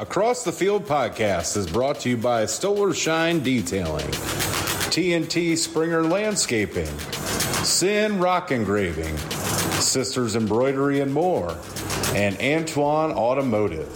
Across the Field podcast is brought to you by Stoller Shine Detailing, TNT Springer Landscaping, Sin Rock Engraving, Sisters Embroidery and more, and Antoine Automotive.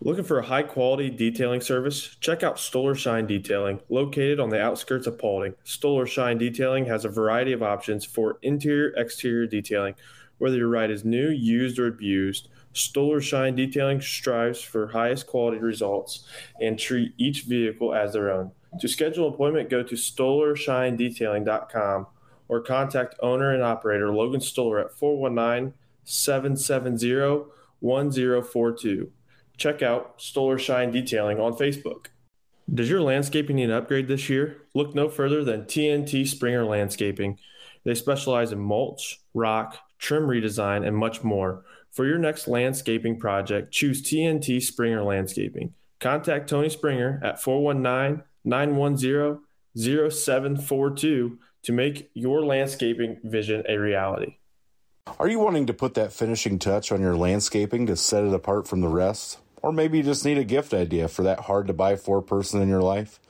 Looking for a high quality detailing service? Check out Stoller Shine Detailing, located on the outskirts of Paulding. Stoller Shine Detailing has a variety of options for interior exterior detailing, whether your ride is new, used, or abused. Stoller Shine Detailing strives for highest quality results and treat each vehicle as their own. To schedule an appointment, go to stollershinedetailing.com or contact owner and operator Logan Stoller at 419 770 1042. Check out Stoller Shine Detailing on Facebook. Does your landscaping need an upgrade this year? Look no further than TNT Springer Landscaping. They specialize in mulch, rock, trim redesign, and much more. For your next landscaping project, choose TNT Springer Landscaping. Contact Tony Springer at 419 910 0742 to make your landscaping vision a reality. Are you wanting to put that finishing touch on your landscaping to set it apart from the rest? Or maybe you just need a gift idea for that hard to buy for person in your life?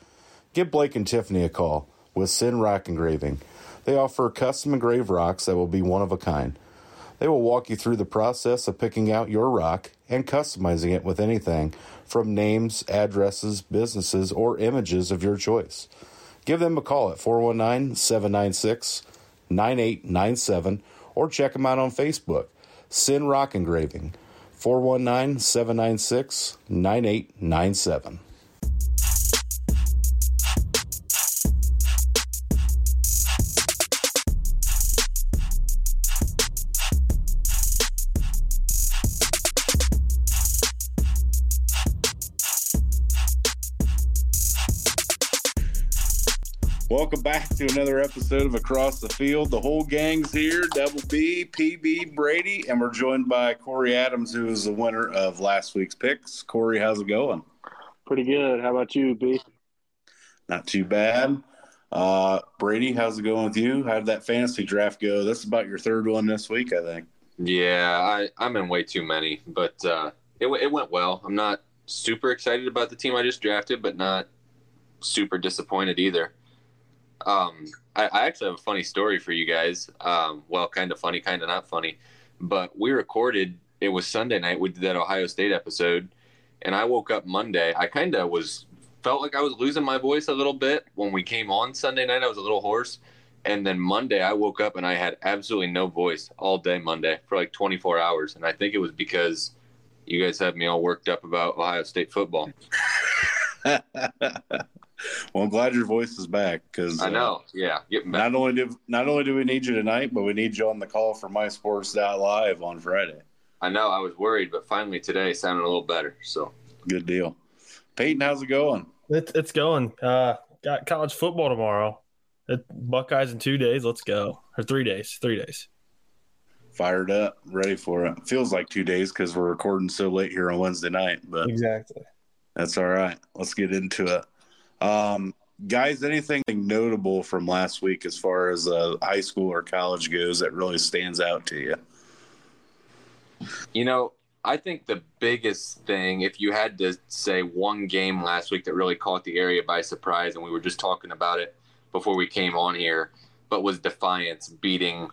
Give Blake and Tiffany a call with Sin Rock Engraving. They offer custom engraved rocks that will be one of a kind. They will walk you through the process of picking out your rock and customizing it with anything from names, addresses, businesses, or images of your choice. Give them a call at 419 796 9897 or check them out on Facebook. Sin Rock Engraving, 419 796 9897. Welcome back to another episode of Across the Field. The whole gang's here Double B, PB, Brady, and we're joined by Cory Adams, who is the winner of last week's picks. Cory, how's it going? Pretty good. How about you, B? Not too bad. Uh, Brady, how's it going with you? How did that fantasy draft go? That's about your third one this week, I think. Yeah, I, I'm in way too many, but uh, it, it went well. I'm not super excited about the team I just drafted, but not super disappointed either. Um, I, I, actually have a funny story for you guys. Um, well, kind of funny, kind of not funny. But we recorded. It was Sunday night. We did that Ohio State episode, and I woke up Monday. I kind of was felt like I was losing my voice a little bit when we came on Sunday night. I was a little hoarse, and then Monday I woke up and I had absolutely no voice all day Monday for like 24 hours, and I think it was because you guys had me all worked up about Ohio State football. well, I'm glad your voice is back because I know. Uh, yeah, not only do not only do we need you tonight, but we need you on the call for my sports live on Friday. I know. I was worried, but finally today sounded a little better. So good deal. Peyton, how's it going? It's it's going. Uh, got college football tomorrow. It, Buckeyes in two days. Let's go. Or three days. Three days. Fired up, ready for it. Feels like two days because we're recording so late here on Wednesday night, but exactly. That's all right. Let's get into it. Um, guys, anything notable from last week as far as uh, high school or college goes that really stands out to you? You know, I think the biggest thing, if you had to say one game last week that really caught the area by surprise, and we were just talking about it before we came on here, but was Defiance beating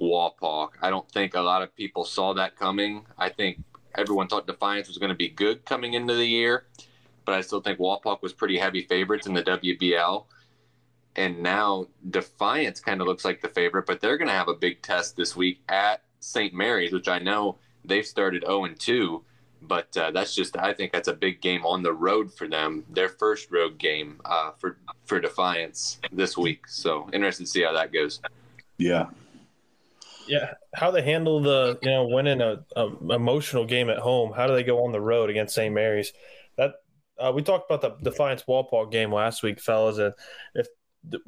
Wapak. I don't think a lot of people saw that coming. I think everyone thought Defiance was going to be good coming into the year but I still think Wapak was pretty heavy favorites in the WBL. And now Defiance kind of looks like the favorite, but they're going to have a big test this week at St. Mary's, which I know they've started 0 and 2. But uh, that's just, I think that's a big game on the road for them. Their first road game uh, for for Defiance this week. So interested to see how that goes. Yeah, yeah, how they handle the you know winning a, a, emotional game at home. How do they go on the road against St. Mary's? That uh, we talked about the Defiance Wapak game last week, fellas, and if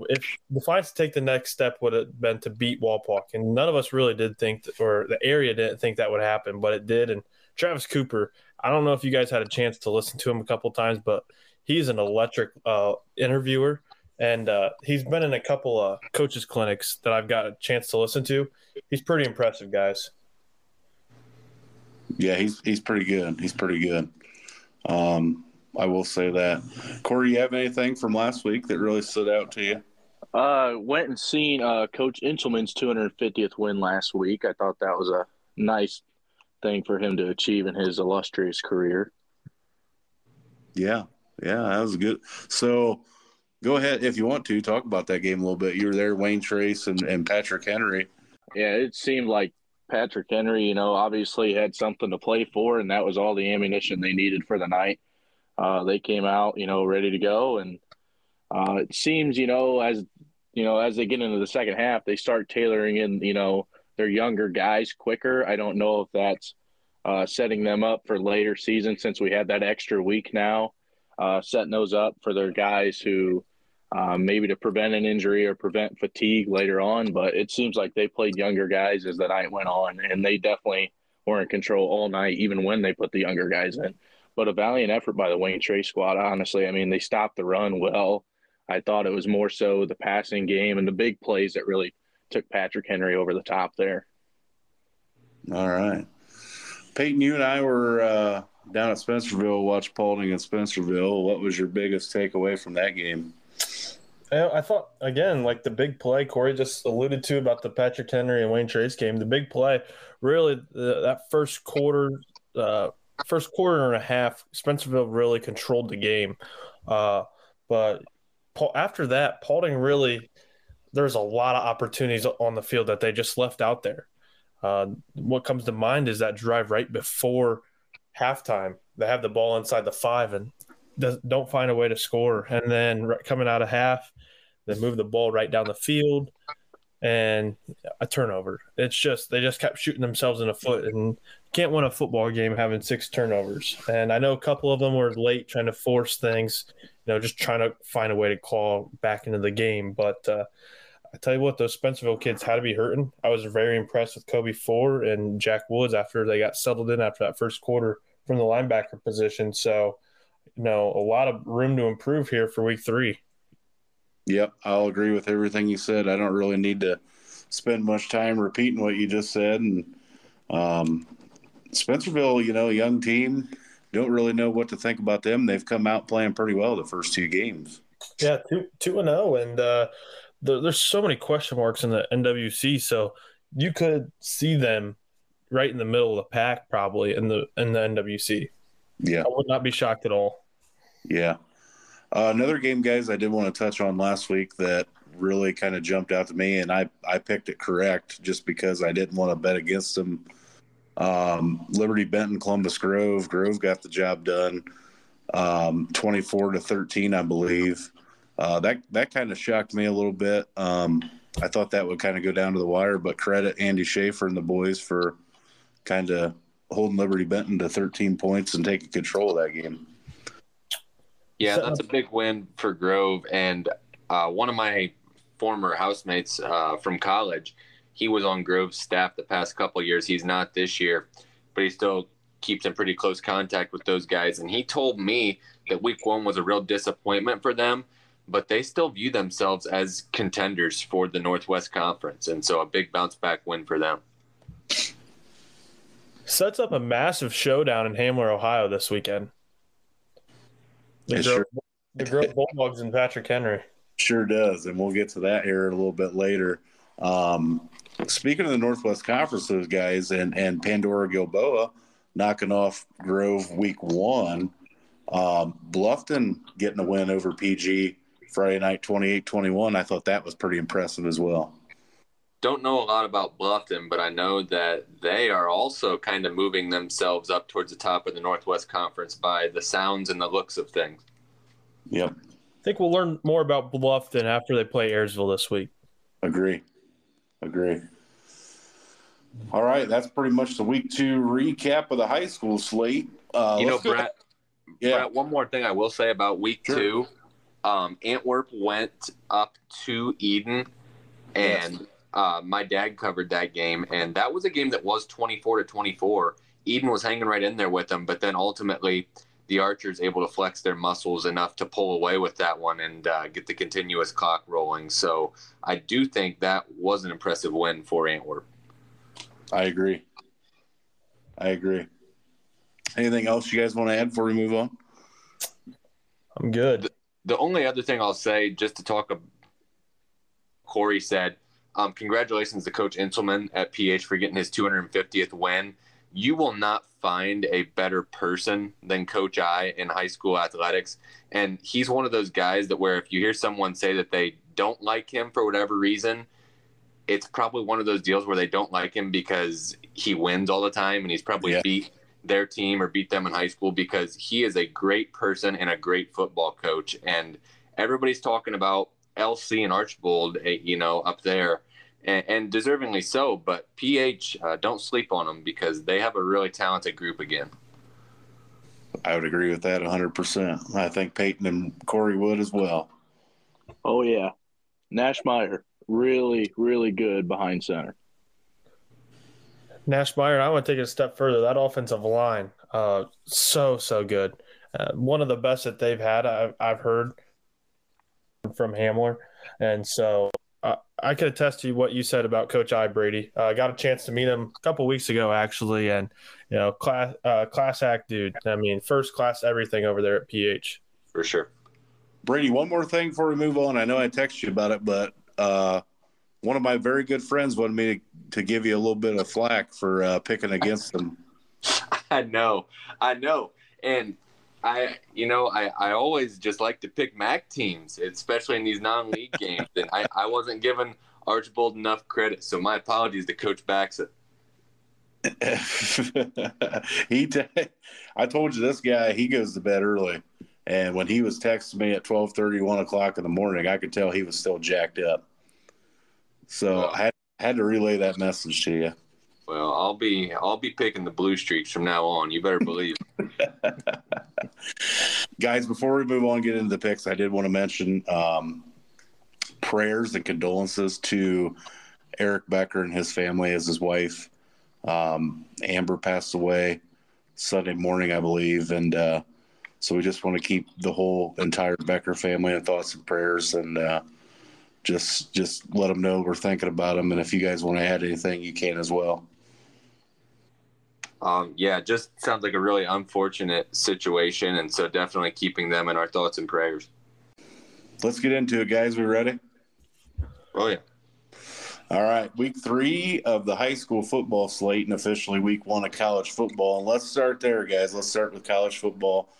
if Defiance take the next step would have been to beat Wapak, and none of us really did think, that, or the area didn't think that would happen, but it did. And Travis Cooper, I don't know if you guys had a chance to listen to him a couple times, but he's an electric uh, interviewer, and uh, he's been in a couple of coaches clinics that I've got a chance to listen to. He's pretty impressive, guys. Yeah, he's he's pretty good. He's pretty good. Um, I will say that. Cory, you have anything from last week that really stood out to you? Uh, went and seen uh, Coach Inselman's 250th win last week. I thought that was a nice thing for him to achieve in his illustrious career. Yeah, yeah, that was good. So, go ahead if you want to talk about that game a little bit. You were there, Wayne Trace and, and Patrick Henry. Yeah, it seemed like Patrick Henry, you know, obviously had something to play for, and that was all the ammunition they needed for the night. Uh, they came out, you know, ready to go, and uh, it seems, you know, as you know, as they get into the second half, they start tailoring in, you know, their younger guys quicker. I don't know if that's uh, setting them up for later season since we had that extra week now, uh, setting those up for their guys who um, maybe to prevent an injury or prevent fatigue later on. But it seems like they played younger guys as the night went on, and they definitely were in control all night, even when they put the younger guys in. But a valiant effort by the Wayne Trace squad, honestly. I mean, they stopped the run well. I thought it was more so the passing game and the big plays that really took Patrick Henry over the top there. All right. Peyton, you and I were uh, down at Spencerville, watched Paulding and Spencerville. What was your biggest takeaway from that game? I thought again, like the big play Cory just alluded to about the Patrick Henry and Wayne Trace game. The big play, really, the, that first quarter, uh, first quarter and a half, Spencerville really controlled the game. Uh, but after that, Paulding really, there's a lot of opportunities on the field that they just left out there. Uh, what comes to mind is that drive right before halftime. They have the ball inside the five and don't find a way to score. And then coming out of half, they move the ball right down the field and a turnover. It's just they just kept shooting themselves in the foot and can't win a football game having six turnovers. And I know a couple of them were late trying to force things, you know, just trying to find a way to claw back into the game. But uh, I tell you what, those Spencerville kids had to be hurting. I was very impressed with Kobe Four and Jack Woods after they got settled in after that first quarter from the linebacker position. So, you know, a lot of room to improve here for week three. Yep, I'll agree with everything you said. I don't really need to spend much time repeating what you just said. And um, Spencerville, you know, young team, don't really know what to think about them. They've come out playing pretty well the first two games. Yeah, two two and zero, oh, and uh, the, there's so many question marks in the NWC. So you could see them right in the middle of the pack, probably in the in the NWC. Yeah, I would not be shocked at all. Yeah. Uh, another game, guys, I did want to touch on last week that really kind of jumped out to me, and I I picked it correct just because I didn't want to bet against them. Um, Liberty Benton, Columbus Grove. Grove got the job done, um, twenty-four to thirteen, I believe uh, that that kind of shocked me a little bit. Um, I thought that would kind of go down to the wire, but credit Andy Schaefer and the boys for kind of holding Liberty Benton to 13 points and taking control of that game. Yeah, that's a big win for Grove. And uh, one of my former housemates uh, from college, he was on Grove's staff the past couple years. He's not this year, but he still keeps in pretty close contact with those guys. And he told me that week one was a real disappointment for them but they still view themselves as contenders for the Northwest Conference, and so a big bounce back win for them. Sets up a massive showdown in Hamler, Ohio this weekend. The, girl, the girl Bulldogs and Patrick Henry. Sure does, and we'll get to that here a little bit later. Um, speaking of the Northwest Conference, those guys and and Pandora Gilboa knocking off Grove week one. Um, Bluffton getting a win over PG Friday night 28 21. I thought that was pretty impressive as well. Don't know a lot about Bluffton, but I know that they are also kind of moving themselves up towards the top of the Northwest Conference by the sounds and the looks of things. Yep. I think we'll learn more about Bluffton after they play Ayersville this week. Agree. Agree. All right, that's pretty much the week two recap of the high school slate. Uh, you know, Brett, yeah. Brett, one more thing I will say about week sure. two um, Antwerp went up to Edon, and yes. Uh, my dad covered that game, and that was a game that was 24 to 24. Edon was hanging right in there with them, but then ultimately the Archers able to flex their muscles enough to pull away with that one and uh, get the continuous clock rolling. So I do think that was an impressive win for Antwerp. I agree. I agree. Anything else you guys want to add before we move on? I'm good. The only other thing I'll say, just to talk, Cory said, um, congratulations to Coach Inselman at PH for getting his 250th win. You will not find a better person than Coach I in high school athletics. And he's one of those guys that where if you hear someone say that they don't like him for whatever reason, it's probably one of those deals where they don't like him because he wins all the time and he's probably yeah. beat their team or beat them in high school because he is a great person and a great football coach. And everybody's talking about LC and Archbold, eh, you know, up there, and, and deservingly so. But PH, uh, don't sleep on them because they have a really talented group again. I would agree with that 100%. I think Peyton and Cory would as well. Oh, yeah. Nash Meyer, really, really good behind center. Nash Meyer, I want to take it a step further. That offensive line, uh, so so good. Uh, one of the best that they've had. I've, I've heard from Hamler, and so uh, I could attest to what you said about Coach I Brady. Uh, I got a chance to meet him a couple weeks ago, actually, and you know, class uh, class act dude. I mean, first class everything over there at PH. For sure. Brady, one more thing before we move on. I know I texted you about it, but uh, one of my very good friends wanted me to, to give you a little bit of flack for uh, picking against them. I know, I know, and I, you know, I, I always just like to pick MAC teams, especially in these non-league games, and I, I wasn't given Archbold enough credit, so my apologies to Coach Baxa. he, t- I told you this guy, he goes to bed early, and when he was texting me at 12 1 o'clock in the morning, I could tell he was still jacked up. So I had, had to relay that message to you. Well, I'll be I'll be picking the blue streaks from now on. You better believe. Guys, before we move on, and get into the picks, I did want to mention um, prayers and condolences to Eric Becker and his family as his wife. Um, Amber passed away Sunday morning, I believe, and uh, so we just want to keep the whole entire Becker family in thoughts and prayers and. Uh, just just let them know we're thinking about them, and if you guys want to add anything, you can as well. Um, yeah, just sounds like a really unfortunate situation, and so definitely keeping them in our thoughts and prayers. Let's get into it, guys. We ready? Oh yeah. All right, week three of the high school football slate, and officially week one of college football. And let's start there, guys. Let's start with college football.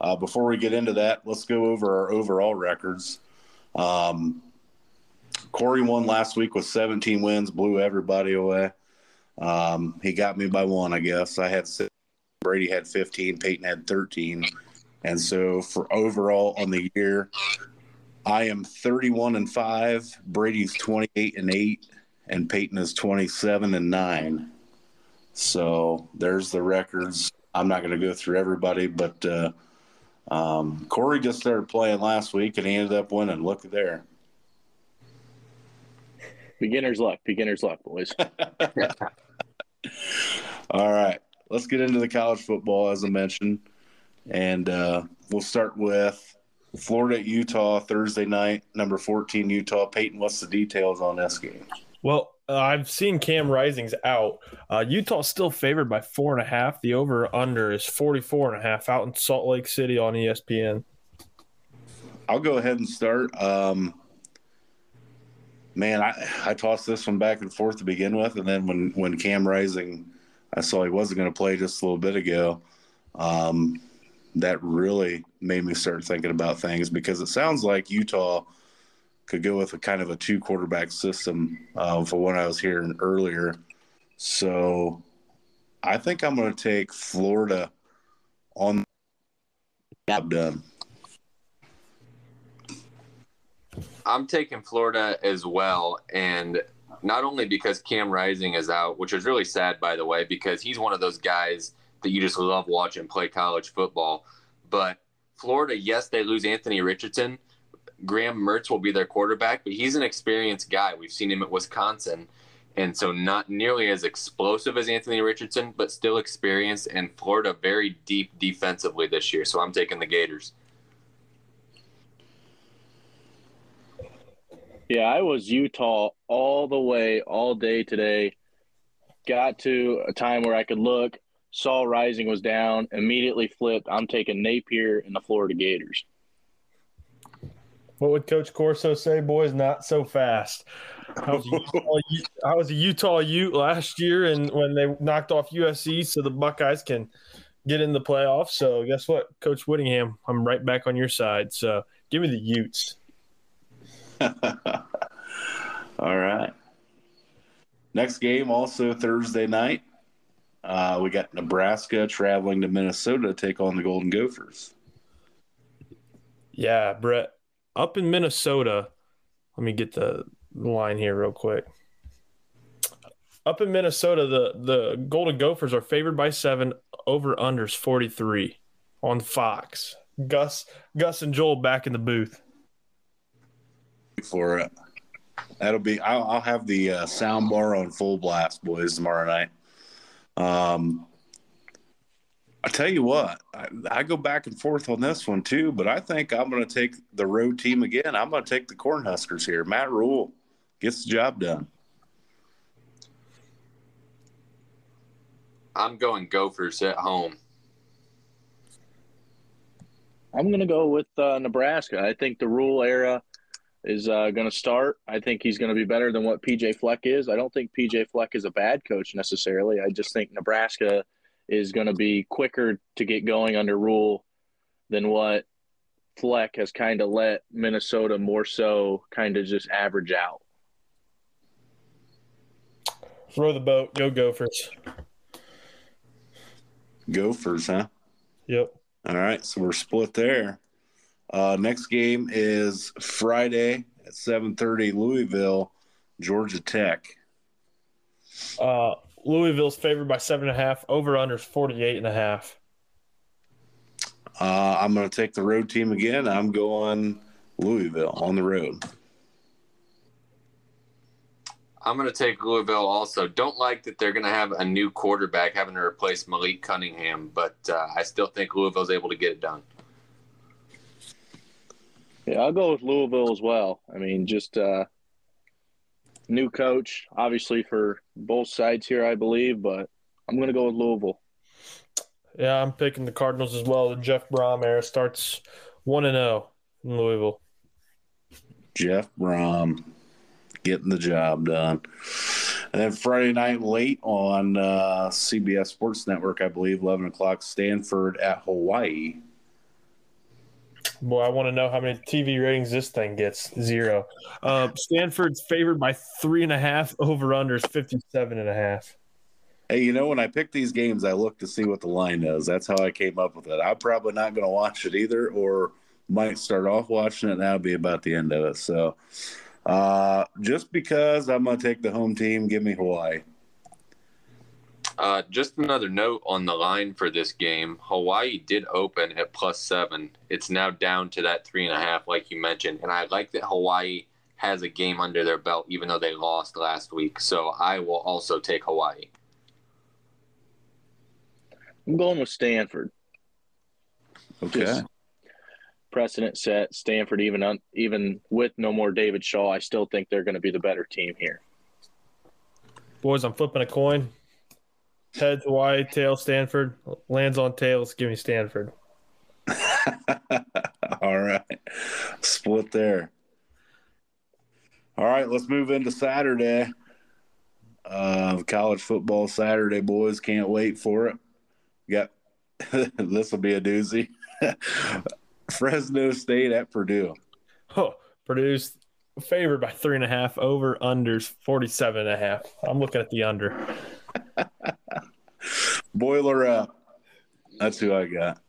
Uh, before we get into that, let's go over our overall records. Um, Cory won last week with 17 wins, blew everybody away. Um, he got me by one, I guess. I had six, Brady had 15, Peyton had 13. And so for overall on the year, I am 31 and 5, Brady's 28 and 8, and Peyton is 27 and 9. So there's the records. I'm not going to go through everybody, but uh, um, Cory just started playing last week and he ended up winning. Look there. Beginner's luck. Beginner's luck, boys. All right. Let's get into the college football, as I mentioned. And uh, we'll start with Florida Utah Thursday night, number 14 Utah. Peyton, what's the details on this game? Well, uh, I've seen Cam Rising's out. Uh, Utah's still favored by four and a half. The over under is 44 and a half out in Salt Lake City on ESPN. I'll go ahead and start. Um, man, I, I tossed this one back and forth to begin with, and then when when Cam Rising, I saw he wasn't going to play just a little bit ago. Um, that really made me start thinking about things because it sounds like Utah could go with a kind of a two quarterback system uh, for what I was hearing earlier. So I think I'm going to take Florida on job done. I'm taking Florida as well, and not only because Cam Rising is out, which is really sad, by the way, because he's one of those guys that you just love watching play college football. But Florida, yes, they lose Anthony Richardson. Graham Mertz will be their quarterback, but he's an experienced guy. We've seen him at Wisconsin. And so, not nearly as explosive as Anthony Richardson, but still experienced. And Florida very deep defensively this year. So, I'm taking the Gators. Yeah, I was Utah all the way, all day today. Got to a time where I could look. saw Rising was down, immediately flipped. I'm taking Napier and the Florida Gators. What would Coach Corso say, boys? Not so fast. I was, Utah, I was a Utah Ute last year, and when they knocked off USC, so the Buckeyes can get in the playoffs. So guess what, Coach Whittingham? I'm right back on your side. So give me the Utes. All right. Next game, also Thursday night. Uh, we got Nebraska traveling to Minnesota to take on the Golden Gophers. Yeah, Brett. Up in Minnesota, let me get the line here real quick. Up in Minnesota, the the Golden Gophers are favored by seven. Over unders forty three on Fox. Gus Gus and Joel back in the booth for it. That'll be. I'll, I'll have the uh, sound bar on full blast, boys, tomorrow night. Um, I tell you what, I, I, go back and forth on this one too, but I think I'm going to take the road team again. I'm going to take the Cornhuskers here. Matt Rhule gets the job done. I'm going Gophers at home. I'm going to go with uh, Nebraska. I think the Rhule era is uh, going to start. I think he's going to be better than what PJ Fleck is. I don't think PJ Fleck is a bad coach necessarily. I just think Nebraska is going to be quicker to get going under Rhule than what Fleck has kind of let Minnesota more so kind of just average out. Throw the boat. Go Gophers. Gophers, huh? Yep. All right. So we're split there. Uh, next game is Friday at 7:30 Louisville, Georgia Tech. Uh, Louisville's favored by seven and a half. Over under 48 and a half. Uh, I'm going to take the road team again. I'm going Louisville on the road. I'm going to take Louisville also. Don't like that they're going to have a new quarterback having to replace Malik Cunningham, but uh, I still think Louisville's able to get it done. Yeah, I'll go with Louisville as well. I mean, just uh, new coach, obviously for both sides here, I believe, but I'm going to go with Louisville. Yeah, I'm picking the Cardinals as well. The Jeff Brohm era starts one and zero oh in Louisville. Jeff Brohm getting the job done. And then Friday night late on uh, CBS Sports Network, I believe, 11 o'clock, Stanford at Hawaii. Boy, I want to know how many TV ratings this thing gets. Zero. Uh, Stanford's favored by three and a half. Over unders 57 and a half. Hey, you know, when I pick these games, I look to see what the line is. That's how I came up with it. I'm probably not going to watch it either, or might start off watching it, and that'll be about the end of it. So, uh, just because I'm going to take the home team, give me Hawaii. Uh, just another note on the line for this game. Hawaii did open at plus seven. It's now down to that three and a half, like you mentioned. And I like that Hawaii has a game under their belt, even though they lost last week. So I will also take Hawaii. I'm going with Stanford. Okay. Just precedent set. Stanford, even un, even with no more David Shaw, I still think they're going to be the better team here. Boys, I'm flipping a coin. Heads Hawaii, tail Stanford. Lands on tails. Give me Stanford. All right. Split there. All right, let's move into Saturday. Uh, college football Saturday, boys. Can't wait for it. Got this will be a doozy. Fresno State at Purdue. Oh, Purdue's favored by three and a half. Over unders 47 and a half. I'm looking at the under. Boiler up. That's who I got.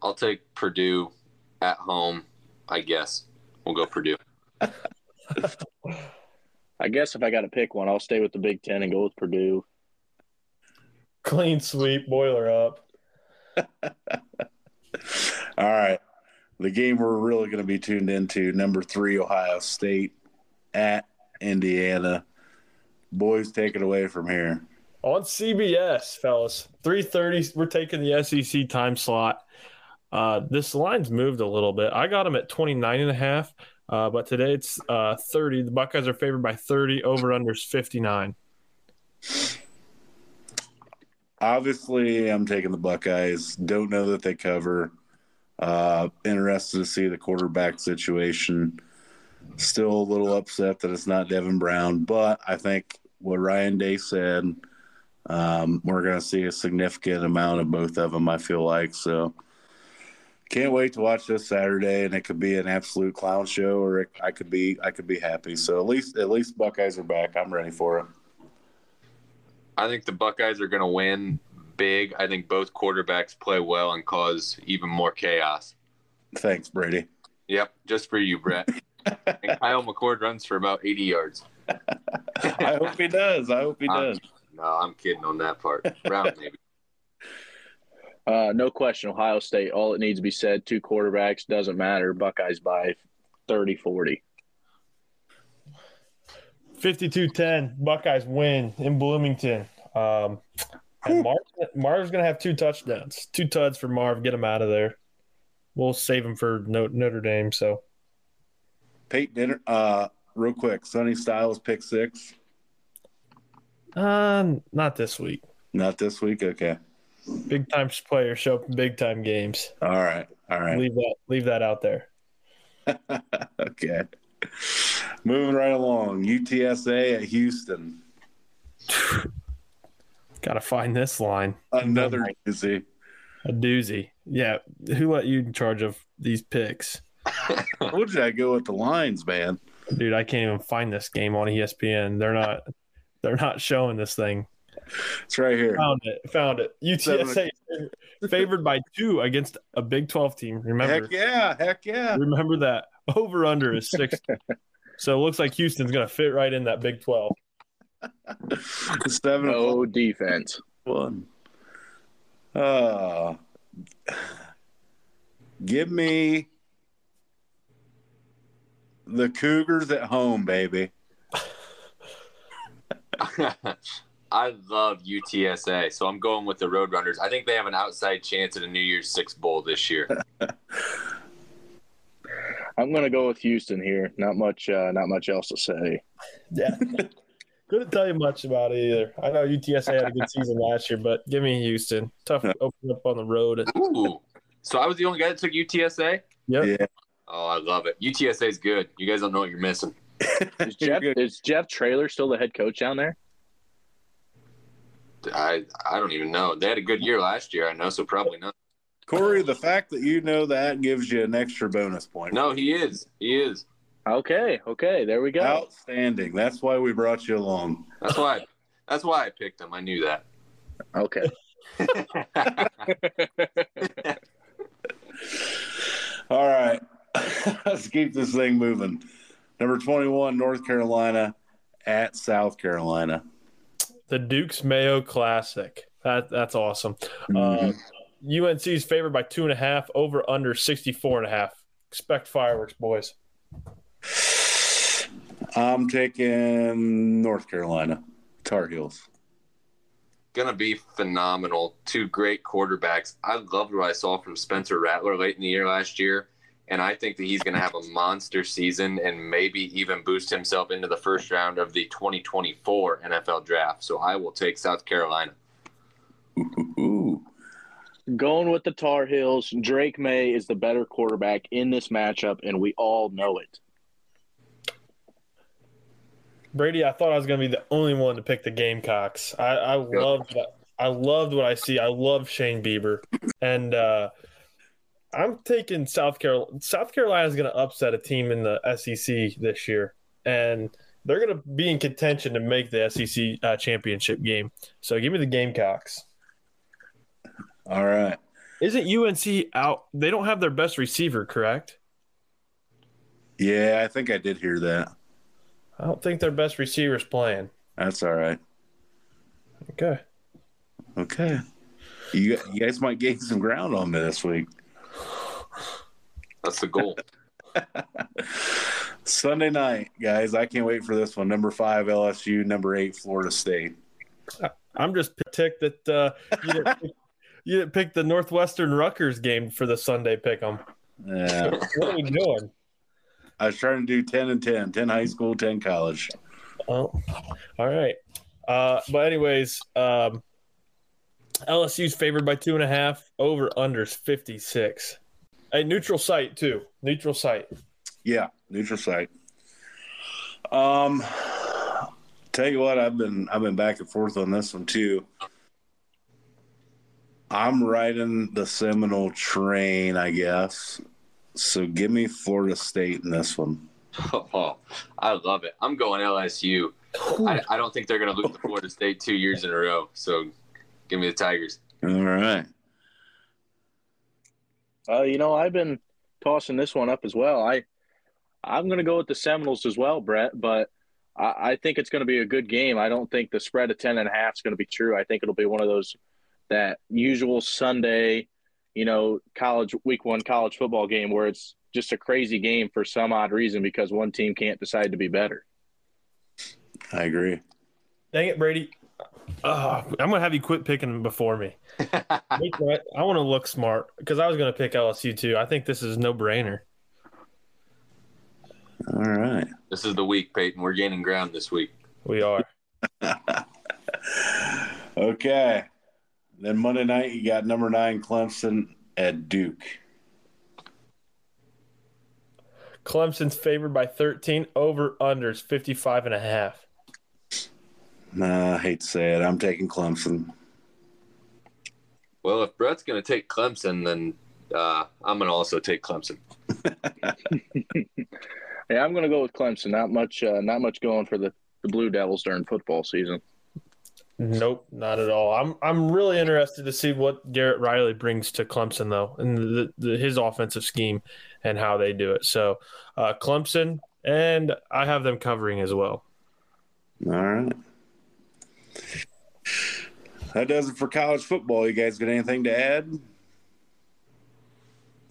I'll take Purdue at home, I guess. We'll go Purdue. I guess if I got to pick one, I'll stay with the Big Ten and go with Purdue. Clean sweep, boiler up. All right. The game we're really going to be tuned into number three, Ohio State at Indiana. Boys, take it away from here. On CBS, fellas, 3.30, we're taking the SEC time slot. Uh, this line's moved a little bit. I got them at 29 and a half, uh, but today it's uh, 30. The Buckeyes are favored by 30, over under 59. obviously, I'm taking the Buckeyes. Don't know that they cover. Uh, interested to see the quarterback situation. Still a little upset that it's not Devin Brown, but I think what Ryan Day said, um, we're going to see a significant amount of both of them. I feel like so. Can't wait to watch this Saturday, and it could be an absolute clown show, or it, I could be I could be happy. So at least at least Buckeyes are back. I'm ready for it. I think the Buckeyes are going to win big. I think both quarterbacks play well and cause even more chaos. Thanks, Brady. Yep, just for you, Brett. and Kyle McCord runs for about 80 yards. I hope he does. I hope he I'm- does. No, I'm kidding on that part. Round maybe. Uh, no question, Ohio State. All it needs to be said: two quarterbacks doesn't matter. Buckeyes by 30, 40. 52-10. Buckeyes win in Bloomington. Um, and Marv, Marv's going to have two touchdowns. Two tuds for Marv. Get him out of there. We'll save him for No- Notre Dame. So Peyton Dinner. Uh, real quick, Sonny Styles pick six. Uh, not this week. Not this week. Okay. Big time players show up in big time games. All right. All right. Leave that leave that out there. okay. Moving right along. UTSA at Houston. Got to find this line. Another doozy. A doozy. Yeah. Who let you in charge of these picks? Told did I go with the lines, man. Dude, I can't even find this game on ESPN. They're not they're not showing this thing. It's right here. Found it. Found it. UTSA favored by two against a Big 12 team. Remember. Heck yeah. Heck yeah. Remember that. Over under is six. so it looks like Houston's going to fit right in that Big 12. Seven No defense. one. Uh, give me the Cougars at home, baby. I love UTSA, so I'm going with the Roadrunners. I think they have an outside chance at a New Year's Six bowl this year. I'm going to go with Houston here. Not much. Uh, not much else to say. Yeah. Couldn't tell you much about it either. I know UTSA had a good season last year, but give me Houston. Tough to open up on the road. Ooh, so I was the only guy that took UTSA. Yep. Yeah. Oh, I love it. UTSA is good. You guys don't know what you're missing. Is Jeff is Jeff Traylor still the head coach down there? I I don't even know. They had a good year last year. I know, so probably not. Cory, the fact that you know that gives you an extra bonus point. No, he is. He is. Okay. Okay. There we go. Outstanding. That's why we brought you along. That's why. That's why I picked him. I knew that. Okay. All right. Let's keep this thing moving. Number 21, North Carolina at South Carolina. The Duke's Mayo Classic. That that's awesome. Uh, UNC is favored by two and a half, over under 64 and a half. Expect fireworks, boys. I'm taking North Carolina, Tar Heels. Gonna be phenomenal. Two great quarterbacks. I loved what I saw from Spencer Rattler late in the year last year, and I think that he's gonna have a monster season and maybe even boost himself into the first round of the 2024 NFL Draft. So I will take South Carolina. Ooh. Going with the Tar Heels. Drake Maye is the better quarterback in this matchup, and we all know it. Brady, I thought I was going to be the only one to pick the Gamecocks. I, I loved. I loved what I see. I love Shane Beamer, and uh, I'm taking South Carolina. South Carolina is going to upset a team in the SEC this year, and they're going to be in contention to make the SEC uh, championship game. So give me the Gamecocks. All right. Isn't UNC out? They don't have their best receiver, correct? Yeah, I think I did hear that. I don't think their best receiver's playing. That's all right. Okay. Okay. You, you guys might gain some ground on me this week. That's the goal. Sunday night, guys. I can't wait for this one. Number five, LSU. Number eight, Florida State. I'm just ticked that uh, you, didn't pick, you didn't pick the Northwestern Rutgers game for the Sunday pick 'em. Yeah. What are we doing? I was trying to do 10 and 10, 10 high school, 10 college. Oh, all right. Uh, but anyways, um, LSU's favored by two and a half. Over unders 56. A neutral site, too. Neutral site. Yeah, neutral site. Um, tell you what, I've been I've been back and forth on this one too. I'm riding the Seminole train, I guess. So give me Florida State in this one. Oh, I love it. I'm going LSU. I, I don't think they're going to lose to Florida State two years in a row. So give me the Tigers. All right. Uh, you know, I've been tossing this one up as well. I I'm going to go with the Seminoles as well, Brett. But I, I think it's going to be a good game. I don't think the spread of ten and a half is going to be true. I think it'll be one of those that usual Sunday, you know, college week one college football game where it's just a crazy game for some odd reason because one team can't decide to be better. I agree. Dang it, Brady. Uh, I'm gonna have you quit picking before me. I want to look smart because I was gonna pick LSU too. I think this is no brainer. All right. This is the week, Peyton. We're gaining ground this week. We are. Okay. Then Monday night you got number nine Clemson at Duke. Clemson's favored by 13. Over unders 55 and a half. Nah, I hate to say it. I'm taking Clemson. Well, if Brett's going to take Clemson, then uh, I'm going to also take Clemson. Yeah, I'm going to go with Clemson. Not much, uh, not much going for the, the Blue Devils during football season. Nope, not at all. I'm I'm really interested to see what Garrett Riley brings to Clemson though, and the, the, his offensive scheme and how they do it. So, uh, Clemson, and I have them covering as well. All right. That does it for college football. You guys got anything to add?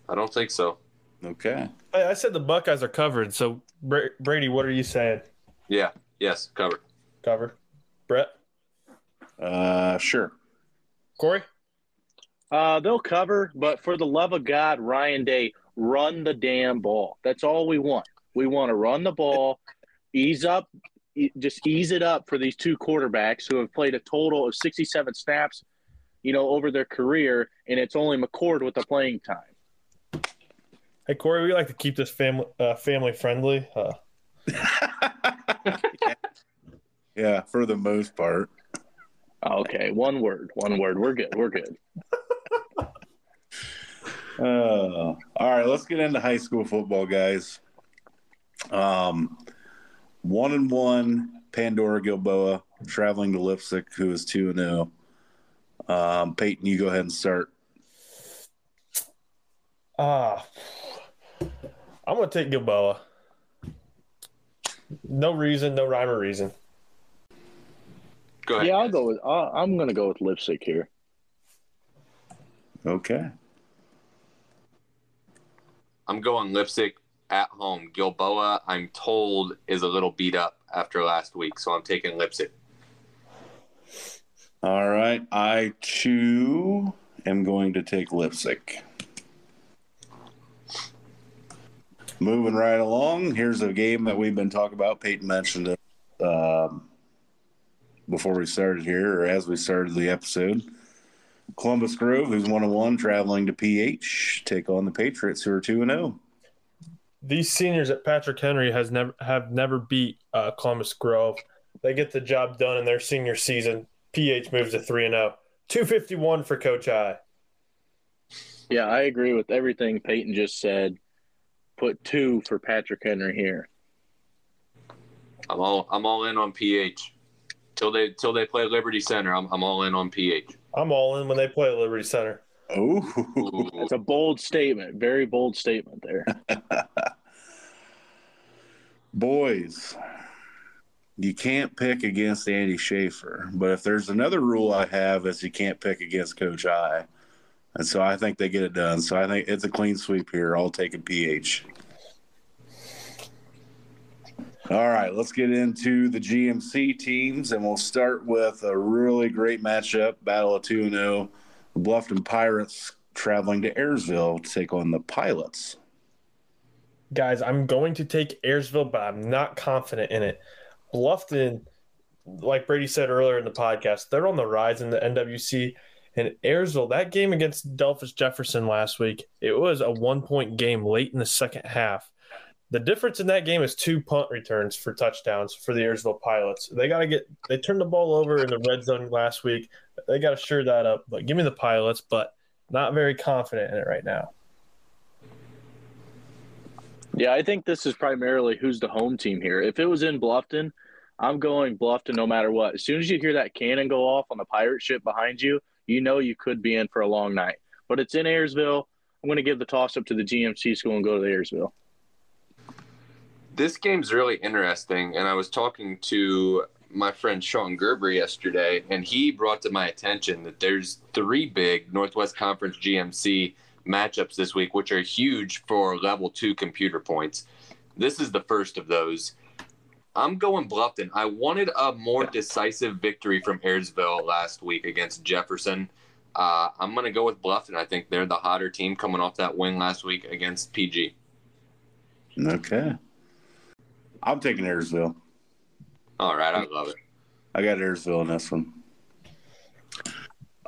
I don't think so. Okay. I, I said the Buckeyes are covered. So, Brady, what are you saying? Yeah. Yes. Covered. Covered. Brett, Uh, sure. Cory. Uh, they'll cover, but for the love of God, Ryan Day, run the damn ball. That's all we want. We want to run the ball, ease up, just ease it up for these two quarterbacks who have played a total of 67 snaps, you know, over their career, and it's only McCord with the playing time. Hey, Cory, we like to keep this family uh, family friendly. Uh, Yeah, for the most part. Okay, one word, one word. We're good. We're good. Uh, all right, let's get into high school football, guys. Um, one and one, Pandora Gilboa traveling to Leipsic, who is two and zero. Um, Peyton, you go ahead and start. Ah, I'm gonna take Gilboa. No reason, no rhyme or reason. Go ahead. Yeah, I'll go with. Uh, I'm going to go with Leipsic here. Okay. I'm going Leipsic at home. Gilboa, I'm told, is a little beat up after last week, so I'm taking Leipsic. All right. I too am going to take Leipsic. Moving right along, here's a game that we've been talking about. Peyton mentioned it um, before we started here, or as we started the episode. Columbus Grove, who's one and one, traveling to PH, take on the Patriots, who are two and oh. zero. These seniors at Patrick Henry has never have never beat uh, Columbus Grove. They get the job done in their senior season. PH moves to three and zero. Two fifty one for Coach I. Yeah, I agree with everything Peyton just said. Put two for Patrick Henry here. I'm all I'm all in on PH. Till they till they play Liberty Center, I'm I'm all in on PH. I'm all in when they play Liberty Center. Oh. That's a bold statement. Very bold statement there. boys, you can't pick against Andy Schaefer. But if there's another rule I have, is you can't pick against Coach I. And so I think they get it done. So I think it's a clean sweep here. I'll take a PH. All right, let's get into the GMC teams, and we'll start with a really great matchup Battle of 2 0. The Bluffton Pirates traveling to Ayersville to take on the Pilots. Guys, I'm going to take Ayersville, but I'm not confident in it. Bluffton, like Brady said earlier in the podcast, they're on the rise in the NWC, And Ayersville, that game against Delphos Jefferson last week, it was a one point game late in the second half. The difference in that game is two punt returns for touchdowns for the Ayersville Pilots. They got to get, they turned the ball over in the red zone last week. They got to sure that up. But give me the Pilots, but not very confident in it right now. Yeah, I think this is primarily who's the home team here. If it was in Bluffton, I'm going Bluffton no matter what. As soon as you hear that cannon go off on the pirate ship behind you, you know you could be in for a long night. But it's in Ayersville. I'm going to give the toss up to the GMC school and go to the Ayersville. This game's really interesting, and I was talking to my friend Sean Gerber yesterday, and he brought to my attention that there's three big Northwest Conference GMC matchups this week, which are huge for level two computer points. This is the first of those. I'm going Bluffton. I wanted a more decisive victory from Ayersville last week against Jefferson. Uh, I'm going to go with Bluffton. I think they're the hotter team coming off that win last week against PG. Okay. I'm taking Ayersville. All right, I love it. I got Ayersville in this one.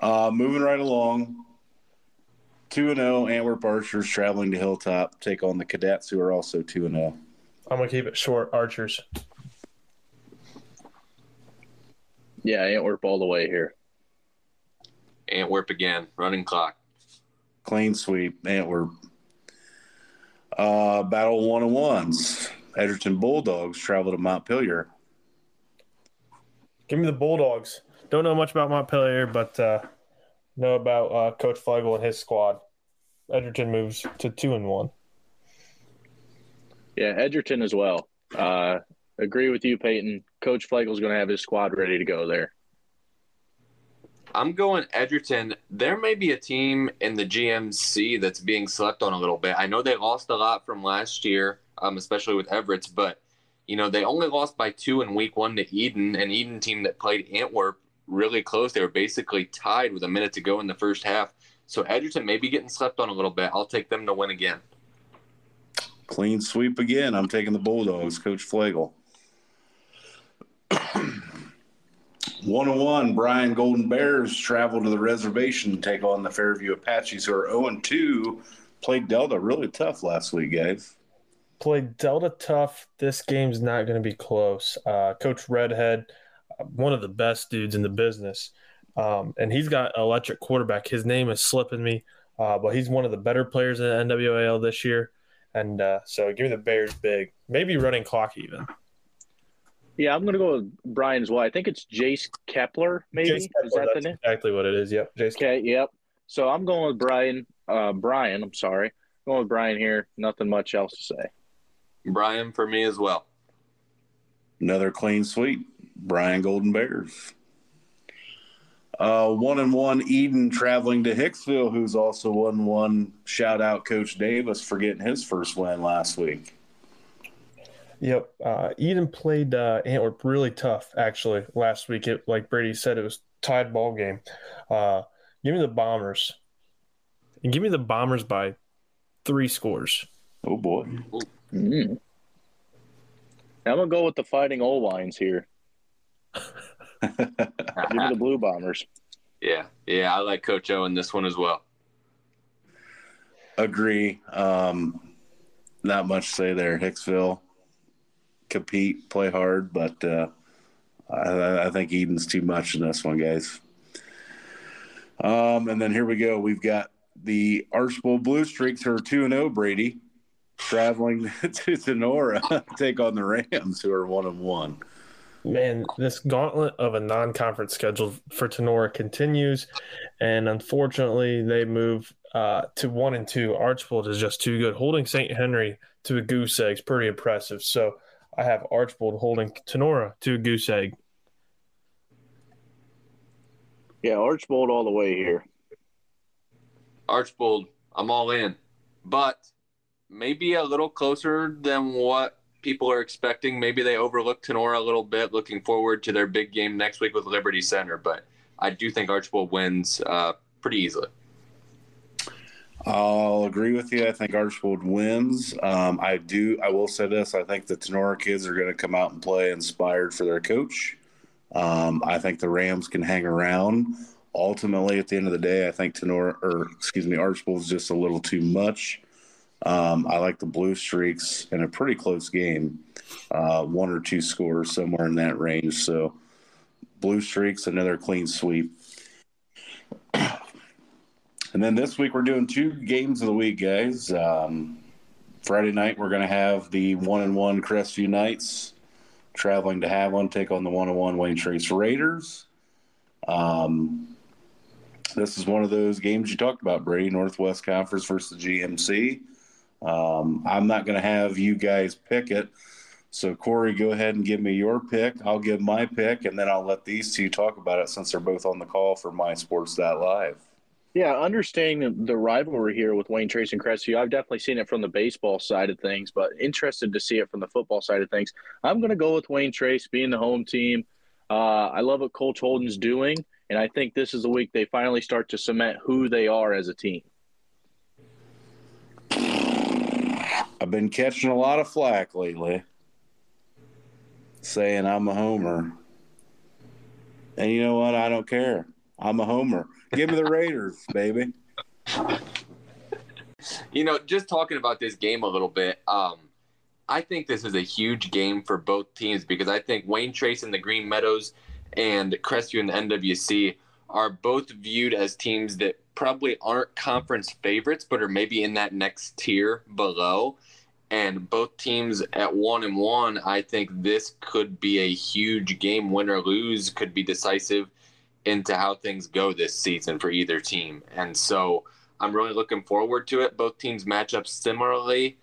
Uh, moving right along. 2 0 Antwerp Archers traveling to Hilltop take on the Cadets, who are also 2 0. I'm going to keep it short. Archers. Yeah, Antwerp all the way here. Antwerp again, running clock. Clean sweep, Antwerp. Uh, battle one on ones. Edgerton Bulldogs travel to Montpelier. Give me the Bulldogs. Don't know much about Montpelier, but uh, know about uh, Coach Flegel and his squad. Edgerton moves to two and one. Yeah, Edgerton as well. Uh, agree with you, Peyton. Coach Flegel's going to have his squad ready to go there. I'm going Edgerton. There may be a team in the GMC that's being slept on a little bit. I know they lost a lot from last year, um, especially with Everett's, but you know they only lost by two in Week One to Edon, an Edon team that played Antwerp really close. They were basically tied with a minute to go in the first half. So Edgerton may be getting slept on a little bit. I'll take them to win again. Clean sweep again. I'm taking the Bulldogs, Coach Flagel. One on one, Bryan Golden Bears travel to the reservation to take on the Fairview Apaches, who are 0 2. Played Delta really tough last week, guys. Played Delta tough. This game's not going to be close. Uh, Coach Redhead, one of the best dudes in the business, um, and he's got electric quarterback. His name is slipping me, uh, but he's one of the better players in the NWAL this year. And uh, so give me the Bears big, maybe running clock even. Yeah, I'm going to go with Bryan as well. I think it's Jace Kepler, maybe. Jace Kepler, is that the that's name? exactly what it is. Yep. Jace Okay, yep. So I'm going with Bryan. Uh, Bryan, I'm sorry. going with Bryan here. Nothing much else to say. Bryan for me as well. Another clean sweep. Bryan Golden Bears. Uh, one and one Edon traveling to Hicksville, who's also one one. Shout out Coach Davis for getting his first win last week. Yep. Uh, Edon played uh, Antwerp really tough, actually, last week. It, like Brady said, it was tied ball game. Uh, give me the Bombers. And give me the Bombers by three scores. Oh boy. Mm. I'm going to go with the Fighting Old Wines here. Give me the Blue Bombers. Yeah, yeah, I like Coach O in this one as well. Agree. Um, not much to say there. Hicksville compete, play hard, but uh, I, I think Edon's too much in this one, guys. Um, and then here we go. We've got the Archbold Blue Streaks who are 2 and 0, Brady, traveling to Sonora take on the Rams who are 1 and 1. Man, this gauntlet of a non conference schedule for Tinora continues. And unfortunately, they move uh, to one and two. Archbold is just too good. Holding St. Henry to a goose egg is pretty impressive. So I have Archbold holding Tinora to a goose egg. Yeah, Archbold all the way here. Archbold, I'm all in, but maybe a little closer than what people are expecting. Maybe they overlooked Tinora a little bit, looking forward to their big game next week with Liberty Center. But I do think Archbold wins uh, pretty easily. I'll agree with you. I think Archbold wins. Um, I do. I will say this: I think the Tinora kids are going to come out and play inspired for their coach. Um, I think the Rams can hang around. ultimately, at the end of the day, I think Tinora, or excuse me, Archbold is just a little too much. Um, I like the Blue Streaks in a pretty close game, uh, one or two scores somewhere in that range. So, Blue Streaks, another clean sweep. And then this week we're doing two games of the week, guys. Um, Friday night we're going to have the one and one Crestview Knights traveling to Haviland take on the one and one Wayne Trace Raiders. Um, this is one of those games you talked about, Brady. Northwest Conference versus GMC. Um, I'm not going to have you guys pick it. So, Cory, go ahead and give me your pick. I'll give my pick, and then I'll let these two talk about it since they're both on the call for My Sports That Live. Yeah, understanding the rivalry here with Wayne Trace and Crestview, I've definitely seen it from the baseball side of things, but interested to see it from the football side of things. I'm going to go with Wayne Trace being the home team. Uh, I love what Coach Holden's doing, and I think this is the week they finally start to cement who they are as a team. I've been catching a lot of flack lately saying I'm a homer. And you know what? I don't care. I'm a homer. Give me the Raiders, baby. You know, just talking about this game a little bit, um, I think this is a huge game for both teams because I think Wayne Trace and the Green Meadows and Crestview and the NWC are both viewed as teams that probably aren't conference favorites, but are maybe in that next tier below. And both teams at one and one, I think this could be a huge game. Win or lose could be decisive into how things go this season for either team. And so I'm really looking forward to it. Both teams match up similarly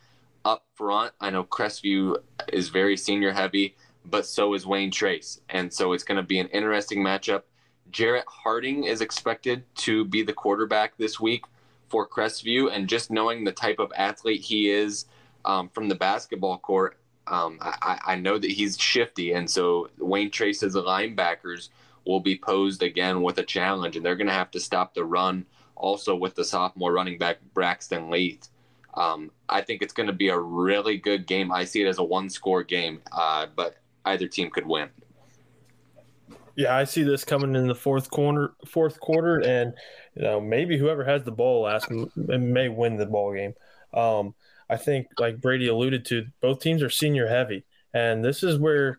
up front. I know Crestview is very senior heavy, but so is Wayne Trace. And so it's going to be an interesting matchup. Jarrett Harding is expected to be the quarterback this week for Crestview. And just knowing the type of athlete he is um, from the basketball court, um, I, I know that he's shifty. And so Wayne Trace's linebackers – will be posed again with a challenge, and they're going to have to stop the run also with the sophomore running back Braxton Leith. Um, I think it's going to be a really good game. I see it as a one score game, uh, but either team could win. Yeah, I see this coming in the fourth quarter. Fourth quarter, and you know maybe whoever has the ball last may win the ball game. Um, I think, like Brady alluded to, both teams are senior heavy. And this is where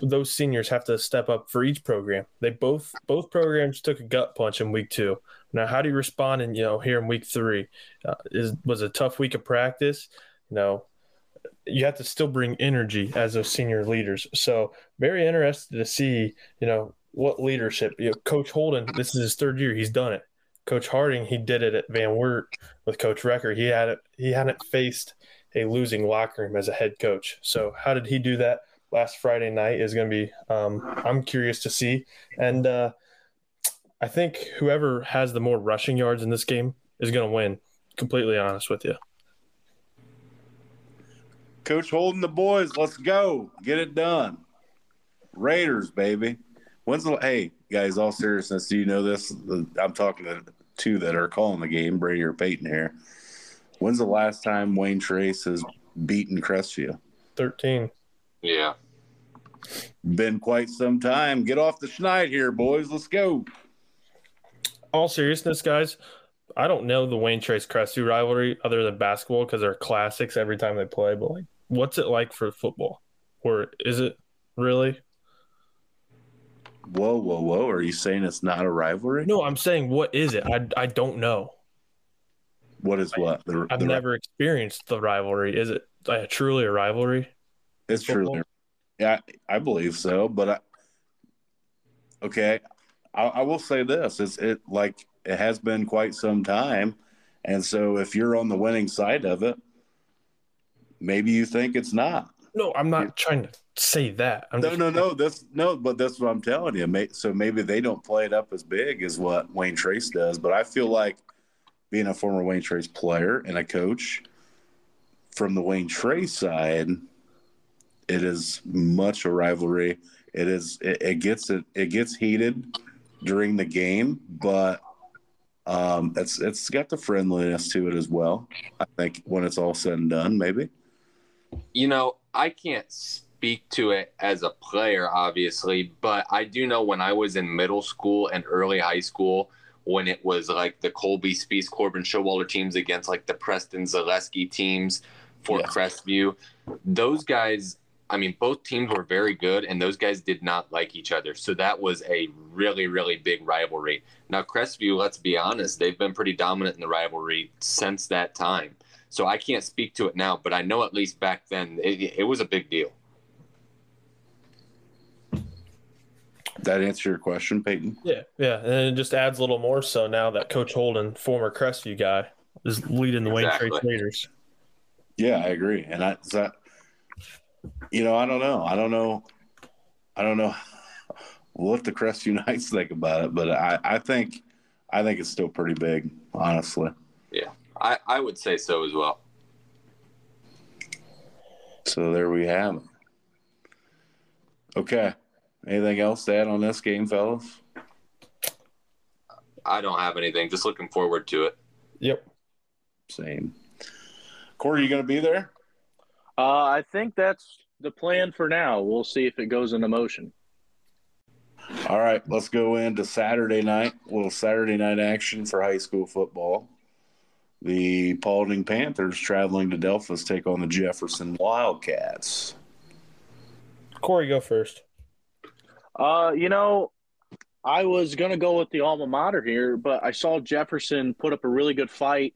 those seniors have to step up for each program. They both both programs took a gut punch in week two. Now, how do you respond And you know here in week three? Uh, is was a tough week of practice. You know, you have to still bring energy as those senior leaders. So very interested to see you know what leadership. You know, Coach Holden, this is his third year. He's done it. Coach Harding, he did it at Van Wert with Coach Recker. He had it. He hadn't faced a losing locker room as a head coach. So how did he do that last Friday night is going to be um, I'm curious to see. And uh, I think whoever has the more rushing yards in this game is going to win. Completely honest with you. Coach Holden the boys. Let's go. Get it done. Raiders, baby. When's the hey guys? All seriousness, do you know this? I'm talking to two that are calling the game, Brady or Peyton here. When's the last time Wayne Trace has beaten Crestview? 13. Yeah. Been quite some time. Get off the schneid here, boys. Let's go. All seriousness, guys, I don't know the Wayne Trace Crestview rivalry other than basketball because they're classics every time they play. But like, what's it like for football? Or is it really? Whoa, whoa, whoa! Are you saying it's not a rivalry? No, I'm saying what is it? I I don't know. What is what? The, I've the, never experienced the rivalry. Is it like, truly a rivalry? It's truly, yeah, I believe so. But I, okay, I, I will say this: it's it like it has been quite some time, and so if you're on the winning side of it, maybe you think it's not. No, I'm not trying to say that. I'm no, no, no. That's no, but that's what I'm telling you. So maybe they don't play it up as big as what Wayne Trace does. But I feel like being a former Wayne Trace player and a coach from the Wayne Trace side, it is much a rivalry. It is it, it gets it it gets heated during the game, but um, it's it's got the friendliness to it as well. I think when it's all said and done, maybe. You know, I can't speak to it as a player, obviously, but I do know when I was in middle school and early high school, when it was like the Colby Spees, Corbin Showalter teams against like the Preston Zaleski teams for yeah. Crestview, those guys. I mean, both teams were very good, and those guys did not like each other. So that was a really, really big rivalry. Now, Crestview, let's be honest, they've been pretty dominant in the rivalry since that time. So I can't speak to it now, but I know at least back then it, it was a big deal. That answer your question, Peyton? Yeah, yeah, and it just adds a little more so now that Coach Holden, former Crestview guy, is leading the exactly. Wayne Trace Raiders. Yeah, I agree, and I that, you know, I don't know, I don't know, I don't know what the Crestview Knights think about it, but I, I think, I think it's still pretty big, honestly. Yeah, I, I would say so as well. So there we have it. Okay. Anything else to add on this game, fellas? I don't have anything. Just looking forward to it. Yep. Same. Cory, you going to be there? Uh, I think that's the plan for now. We'll see if it goes into motion. All right, let's go into Saturday night. A little Saturday night action for high school football. The Paulding Panthers traveling to Delphos take on the Jefferson Wildcats. Cory, go first. Uh, you know, I was gonna go with the alma mater here, but I saw Jefferson put up a really good fight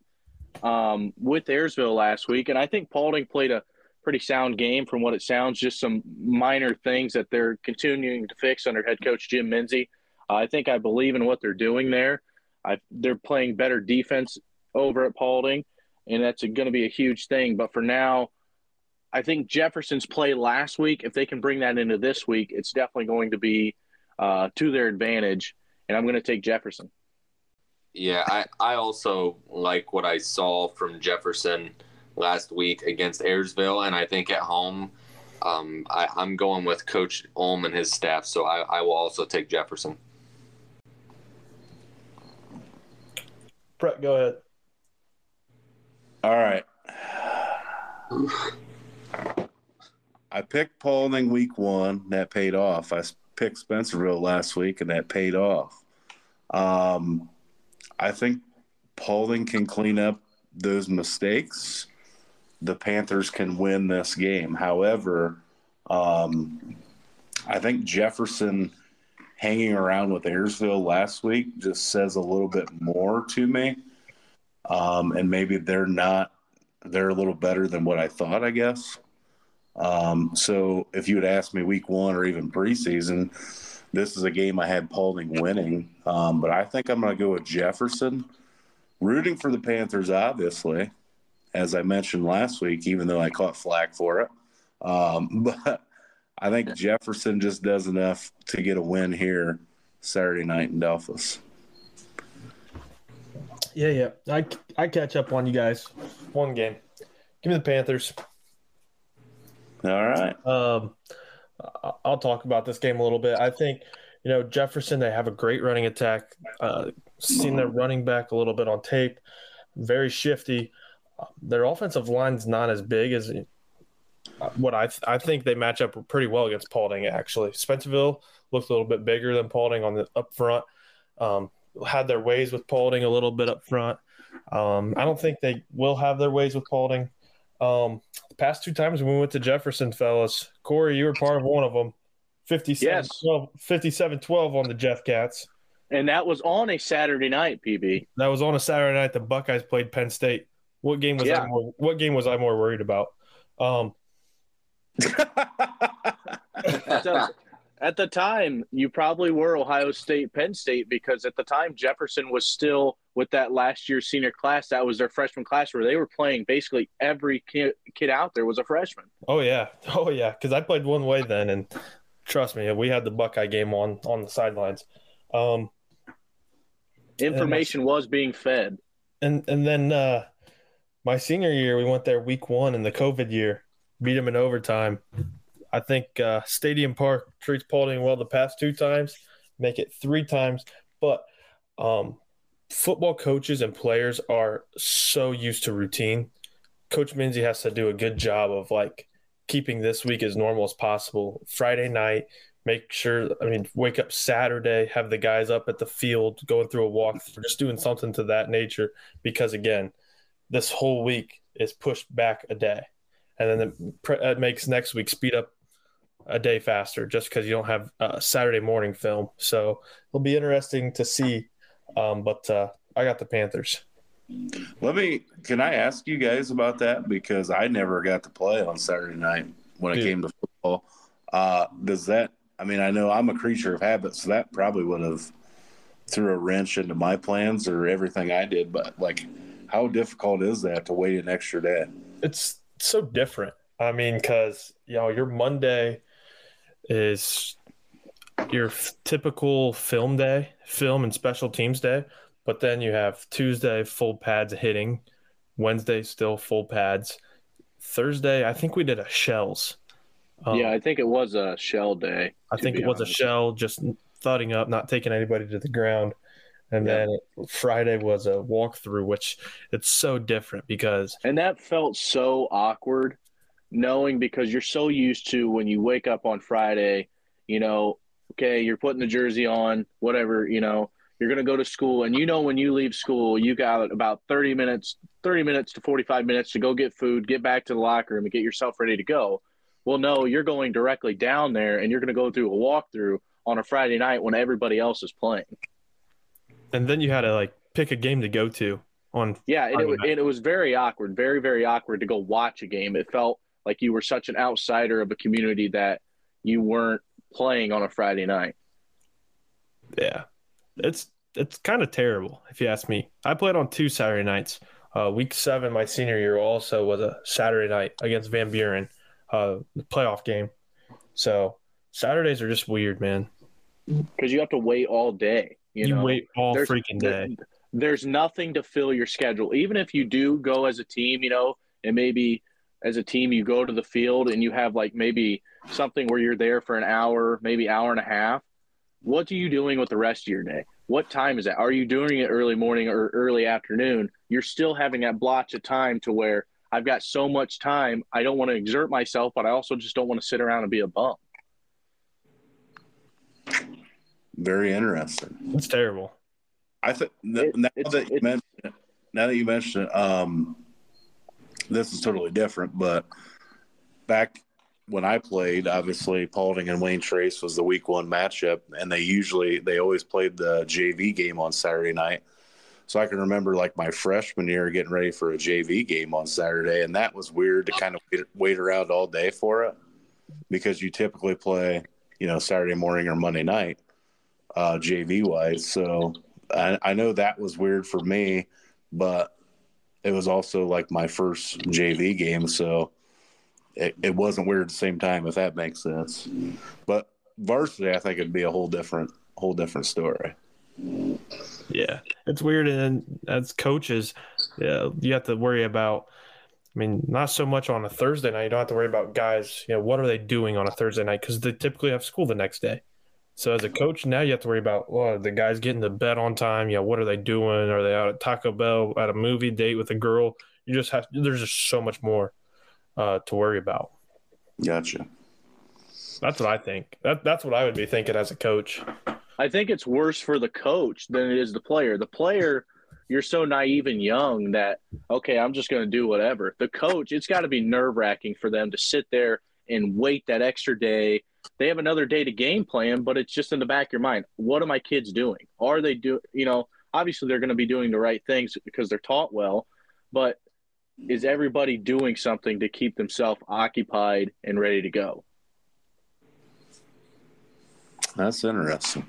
um, with Ayersville last week, and I think Paulding played a pretty sound game from what it sounds. Just some minor things that they're continuing to fix under head coach Jim Minzy. Uh, I think I believe in what they're doing there. I, they're playing better defense over at Paulding, and that's going to be a huge thing. But for now, I think Jefferson's play last week, if they can bring that into this week, it's definitely going to be uh, to their advantage. And I'm going to take Jefferson. Yeah, I, I also like what I saw from Jefferson last week against Ayersville. And I think at home, um, I, am going with Coach Ulm and his staff. So I, I will also take Jefferson. Brett, go ahead. All right. I picked Paulding week one. That paid off. I picked Spencerville last week, and that paid off. Um, I think Paulding can clean up those mistakes. The Panthers can win this game. However, um, I think Jefferson hanging around with Ayersville last week just says a little bit more to me. Um, and maybe they're not, they're a little better than what I thought, I guess. Um, so if you had asked me week one or even preseason, this is a game I had Paulding winning. Um, but I think I'm going to go with Jefferson. Rooting for the Panthers, obviously, as I mentioned last week, even though I caught flack for it. Um, but I think Jefferson just does enough to get a win here Saturday night in Delphos. Yeah, yeah. I, I catch up on you guys. One game. Give me the Panthers. All right. Um, I'll talk about this game a little bit. I think, you know, Jefferson, they have a great running attack. Uh, seen their running back a little bit on tape, very shifty. Their offensive line's not as big as what I th- I think they match up pretty well against Paulding. Actually, Spencerville looked a little bit bigger than Paulding on the up front. Um, had their ways with Paulding a little bit up front. Um, I don't think they will have their ways with Paulding. Um, the past two times we went to Jefferson, fellas, Cory, you were part of one of them. 57, yes. 12, 57 12 on the Jeff Cats. And that was on a Saturday night, PB. That was on a Saturday night. The Buckeyes played Penn State. What game was yeah. I more, what game was I more worried about? Um, at the time, you probably were Ohio State, Penn State, because at the time Jefferson was still with that last year senior class. That was their freshman class where they were playing basically every kid, kid out there was a freshman. Oh yeah, oh yeah, because I played one way then, and trust me, we had the Buckeye game on on the sidelines. Um, Information was being fed, and and then uh, my senior year, we went there week one in the COVID year, beat them in overtime. I think uh, Stadium Park treats Paulding well the past two times, make it three times. But um, football coaches and players are so used to routine. Coach Minzy has to do a good job of like keeping this week as normal as possible. Friday night, make sure I mean wake up Saturday, have the guys up at the field going through a walk, just doing something to that nature because again, this whole week is pushed back a day, and then it, it makes next week speed up a day faster just because you don't have a Saturday morning film. So it'll be interesting to see. Um, but uh, I got the Panthers. Let me. Can I ask you guys about that because I never got to play on Saturday night when it Yeah. came to football. Uh, does that? I mean, I know I'm a creature of habit, so that probably would have threw a wrench into my plans or everything I did. But like, how difficult is that to wait an extra day? It's so different. I mean, because you know your Monday is your f- typical film day, film and special teams day, but then you have Tuesday full pads hitting, Wednesday still full pads, Thursday I think we did a shells. Um, yeah, I think it was a shell day. I think it was a shell, just thudding up, not taking anybody to the ground. And Yeah. then Friday was a walkthrough, which it's so different because And that felt so awkward knowing because you're so used to when you wake up on Friday, you know, okay, you're putting the jersey on, whatever, you know, you're going to go to school and you know when you leave school, you got about 30 minutes, 30 minutes to 45 minutes to go get food, get back to the locker room and get yourself ready to go. Well, no, you're going directly down there and you're going to go through a walkthrough on a Friday night when everybody else is playing. and then you had to like pick a game to go to on Yeah, and it, Friday wa- night. and it was very awkward, very, very awkward to go watch a game. It felt like you were such an outsider of a community that you weren't playing on a Friday night. Yeah, it's it's kind of terrible if you ask me. I played on two Saturday nights. Uh, week seven, my senior year, also was a Saturday night against Van Buren, uh, the playoff game. So Saturdays are just weird, man. Because you have to wait all day. You, You, know? wait all There's- freaking there- day. there's nothing to fill your schedule. Even if you do go as a team, you know, and maybe as a team you go to the field and you have like maybe something where you're there for an hour, maybe hour and a half. What are you doing with the rest of your day? What time is that? Are you doing it early morning or early afternoon? You're still having that blotch of time to where I've got so much time. I don't want to exert myself, but I also just don't want to sit around and be a bum. Very interesting. that's terrible. I think It- now that you mentioned it, now that you mention it, um, this is totally different. But back when I played, obviously Paulding and Wayne Trace was the week one matchup, and they usually they always played the JV game on Saturday night. So I can remember like my freshman year getting ready for a JV game on Saturday, and that was weird to kind of wait, wait around all day for it because you typically play, you know, Saturday morning or Monday night, uh, JV wise. So I, I know that was weird for me, but it was also like my first JV game, so it, it wasn't weird at the same time, if that makes sense. But varsity, I think it'd be a whole different, whole different story. Yeah, it's weird. And as coaches, yeah, you have to worry about. I mean, not so much on a Thursday night. You don't have to worry about guys. You know, what are they doing on a Thursday night? Because they typically have school the next day. So as a coach, now you have to worry about well, the guys getting to bed on time. You know, what are they doing? Are they out at Taco Bell at a movie date with a girl? You just have. There's just so much more uh, to worry about. Gotcha. That's what I think. That that's what I would be thinking as a coach. I think it's worse for the coach than it is the player. The player, you're so naive and young that okay, I'm just going to do whatever. The coach, it's got to be nerve wracking for them to sit there and wait that extra day. They have another day to game plan, but it's just in the back of your mind. What are my kids doing? Are they do? You know, obviously they're going to be doing the right things because they're taught well, but is everybody doing something to keep themselves occupied and ready to go? That's interesting.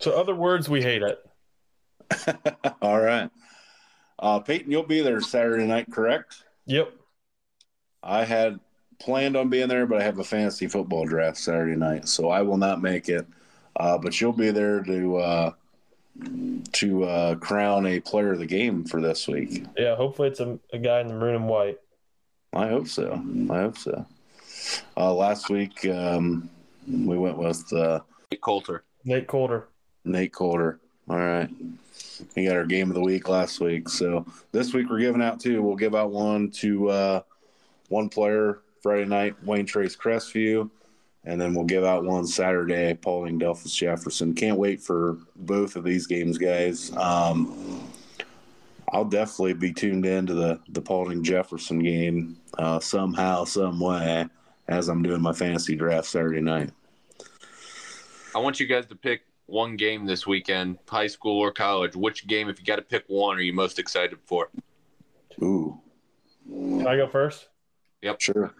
So other words, we hate it. All right. Uh, Peyton, you'll be there Saturday night, correct? Yep. I had planned on being there, but I have a fantasy football draft Saturday night, so I will not make it. Uh, but you'll be there to uh, to uh, crown a player of the game for this week. Yeah. Hopefully, it's a, a guy in the maroon and white. I hope so. I hope so. Uh, last week um, we went with uh, Coulter. Nate Coulter. Nate Coulter. All right. We got our game of the week last week. So this week we're giving out two. We'll give out one to uh, one player Friday night, Wayne Trace Crestview, and then we'll give out one Saturday, Paulding Delphos Jefferson. Can't wait for both of these games, guys. Um, I'll definitely be tuned in to the the Paulding Jefferson game uh, somehow, some way, as I'm doing my fantasy draft Saturday night. I want you guys to pick one game this weekend, high school or college. Which game, if you got to pick one, are you most excited for? Ooh, Can I go first? Sure.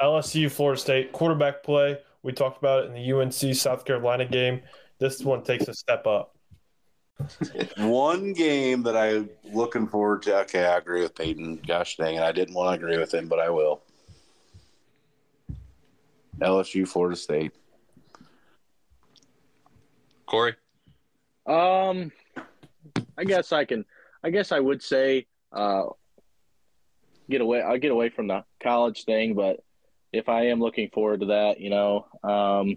LSU, Florida State quarterback play. We talked about it in the UNC South Carolina game. This one takes a step up. One game that I'm looking forward to. Okay, I agree with Peyton. Gosh dang it, I didn't want to agree with him, but I will. LSU, Florida State. Cory? Um, I guess I can. I guess I would say uh, get away. I'll get away from the college thing, but if I am looking forward to that, you know, um,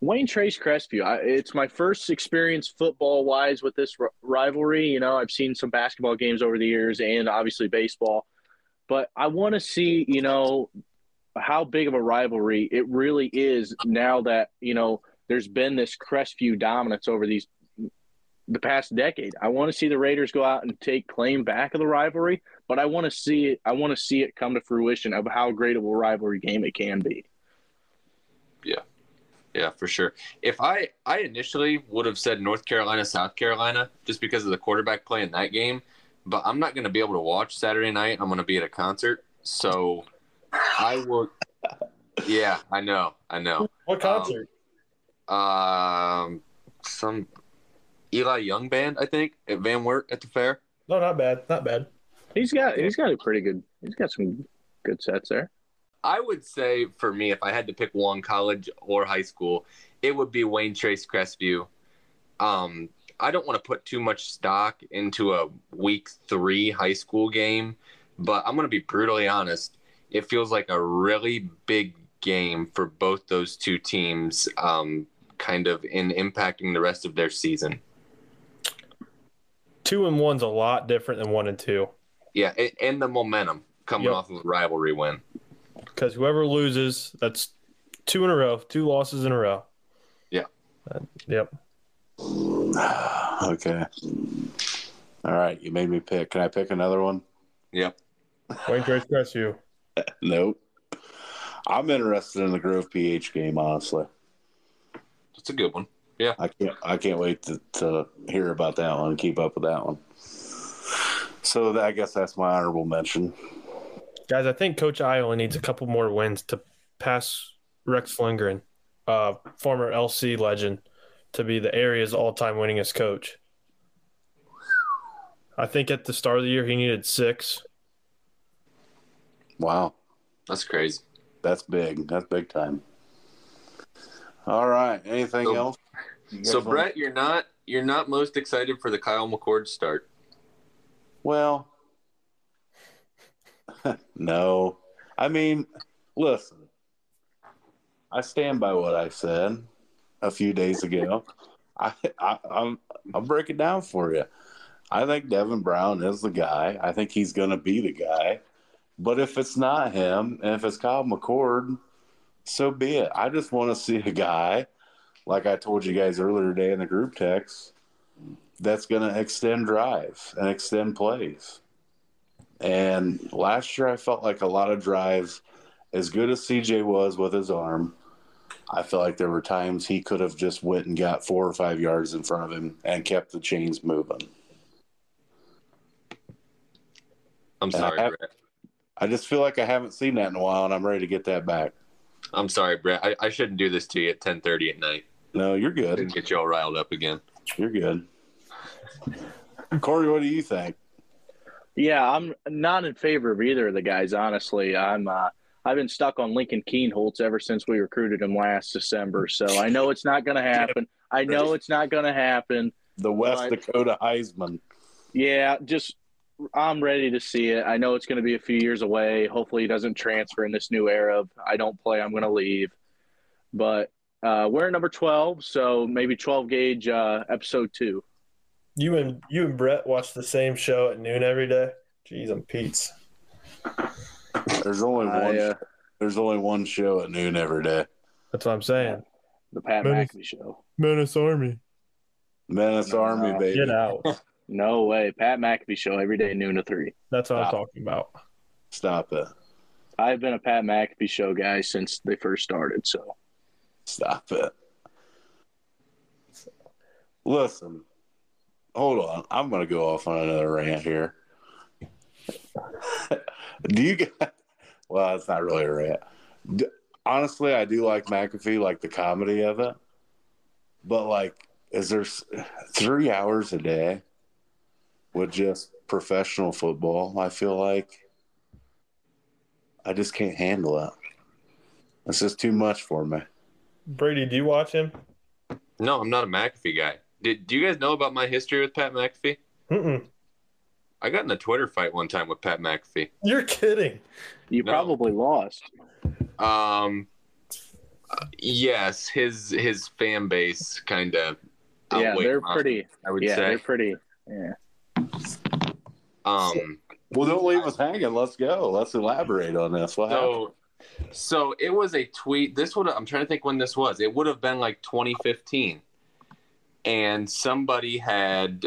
Wayne Trace Crestview. I, it's my first experience football wise with this r- rivalry. You know, I've seen some basketball games over the years, and obviously baseball, but I want to see, you know, how big of a rivalry it really is now that you know there's been this Crestview dominance over these the past decade. I want to see the Raiders go out and take claim back of the rivalry, but I want to see it. I want to see it come to fruition of how great of a rivalry game it can be. Yeah, yeah, for sure. If I I initially would have said North Carolina, South Carolina, just because of the quarterback play in that game, but I'm not going to be able to watch Saturday night. I'm going to be at a concert, so I will. Yeah, I know, I know. What concert? Um, some Eli Young band, I think, at Van Wert at the fair. no, not bad. Not bad. He's got he's got a pretty good. He's got some good sets there. I would say for me, if I had to pick one, college or high school, it would be Wayne Trace Crestview. Um, I don't want to put too much stock into a week three high school game, but I'm going to be brutally honest. It feels like a really big game for both those two teams, um, kind of in impacting the rest of their season. Two and one's a lot different than one and two Yeah, and, and the momentum coming Yep. off of a rivalry win. because whoever loses, that's two in a row, two losses in a row. Yeah. Uh, yep. Okay. All right, you made me pick. Can I pick another one? Yep. Wayne Trace you? Nope. I'm interested in the Grove PH game, honestly. That's a good one. I can't I can't wait to, to hear about that one and keep up with that one. So that, I guess that's my honorable mention. Guys, I think Coach Iowa needs a couple more wins to pass Rex Lindgren, uh, former LC legend, to be the area's all-time winningest coach. I think at the start of the year he needed six. Wow. That's crazy. That's big. That's big time. All right. Anything So- else? So want- Brett, you're not you're not most excited for the Kyle McCord start. Well, no. I mean, listen. I stand by what I said a few days ago. I, I I'm I'll break it down for you. I think Devin Brown is the guy. I think he's going to be the guy. But if it's not him, and if it's Kyle McCord, so be it. I just want to see a guy, like I told you guys earlier today in the group text, that's going to extend drives and extend plays. And last year, I felt like a lot of drives, as good as CJ was with his arm, I felt like there were times he could have just went and got four or five yards in front of him and kept the chains moving. I'm I sorry, Brett. I just feel like I haven't seen that in a while, and I'm ready to get that back. I'm sorry, Brett. I, I shouldn't do this to you at 10:30 at night. No, you're good. Didn't get you all riled up again. You're good. Cory, what do you think? Yeah, I'm not in favor of either of the guys. Honestly, I'm. Uh, I've been stuck on Lincoln Kienholz ever since we recruited him last December. So I know it's not going to happen. I know it's not going to happen. The West Dakota Heisman. Yeah, just I'm ready to see it. I know it's going to be a few years away. Hopefully, he doesn't transfer in this new era of I don't play, I'm going to leave. But uh, we're number 12, so maybe 12 gauge uh, episode two. You and you and Brett watch the same show at noon every day. Jeez, I'm Pete's. There's only I, one. uh, There's only one show at noon every day. That's what I'm saying. the Pat Menace- McAfee show. Menace Army. Menace No, Army, no. baby. Get out. No way, Pat McAfee show every day noon to three. That's what I'm talking about. Stop it. I've been a Pat McAfee show guy since they first started. So Stop it. Listen, hold on. I'm going to go off on another rant here. do you guys, well, it's not really a rant. D honestly, I do like McAfee, like the comedy of it. But, like, is there three hours a day with just professional football? I feel like I just can't handle it. It's just too much for me. Brady, do you watch him? No, I'm not a McAfee guy. Did do you guys know about my history with Pat McAfee? Mm-mm. I got in a Twitter fight one time with Pat McAfee. You're kidding. you No. probably lost. Um, uh, yes, his his fan base kind of. yeah, they're pretty. I would Yeah, say. they're pretty. Yeah. Um, Well, don't leave us hanging. Let's go. Let's elaborate on this. What happened? So, it was a tweet. This would I'm trying to think when this was. It would have been like 2015, and somebody had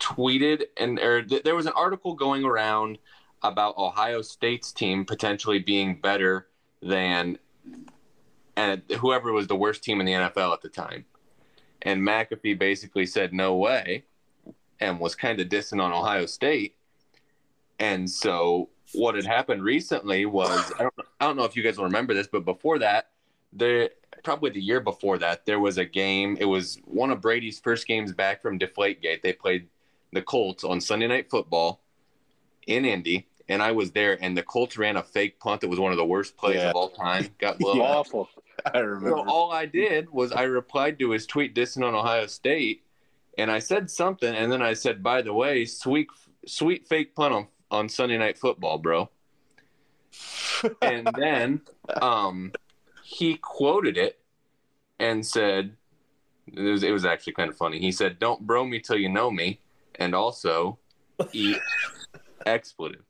tweeted and or th- there was an article going around about Ohio State's team potentially being better than and whoever was the worst team in the NFL at the time. And McAfee basically said no way and was kind of dissing on Ohio State. And so what had happened recently was I don't I don't know if you guys will remember this, but before that, there probably the year before that, there was a game. It was one of Brady's first games back from Deflategate. They played the Colts on Sunday Night Football in Indy, and I was there. And the Colts ran a fake punt that was one of the worst plays Yeah. of all time. Got blown Yeah. Awful. I remember. So all I did was I replied to his tweet dissing on Ohio State, and I said something, and then I said, "By the way, sweet sweet fake punt on on Sunday Night Football, bro." and then um, he quoted it and said, it was, "It was actually kind of funny." He said, "Don't bro me till you know me," and also eat expletive.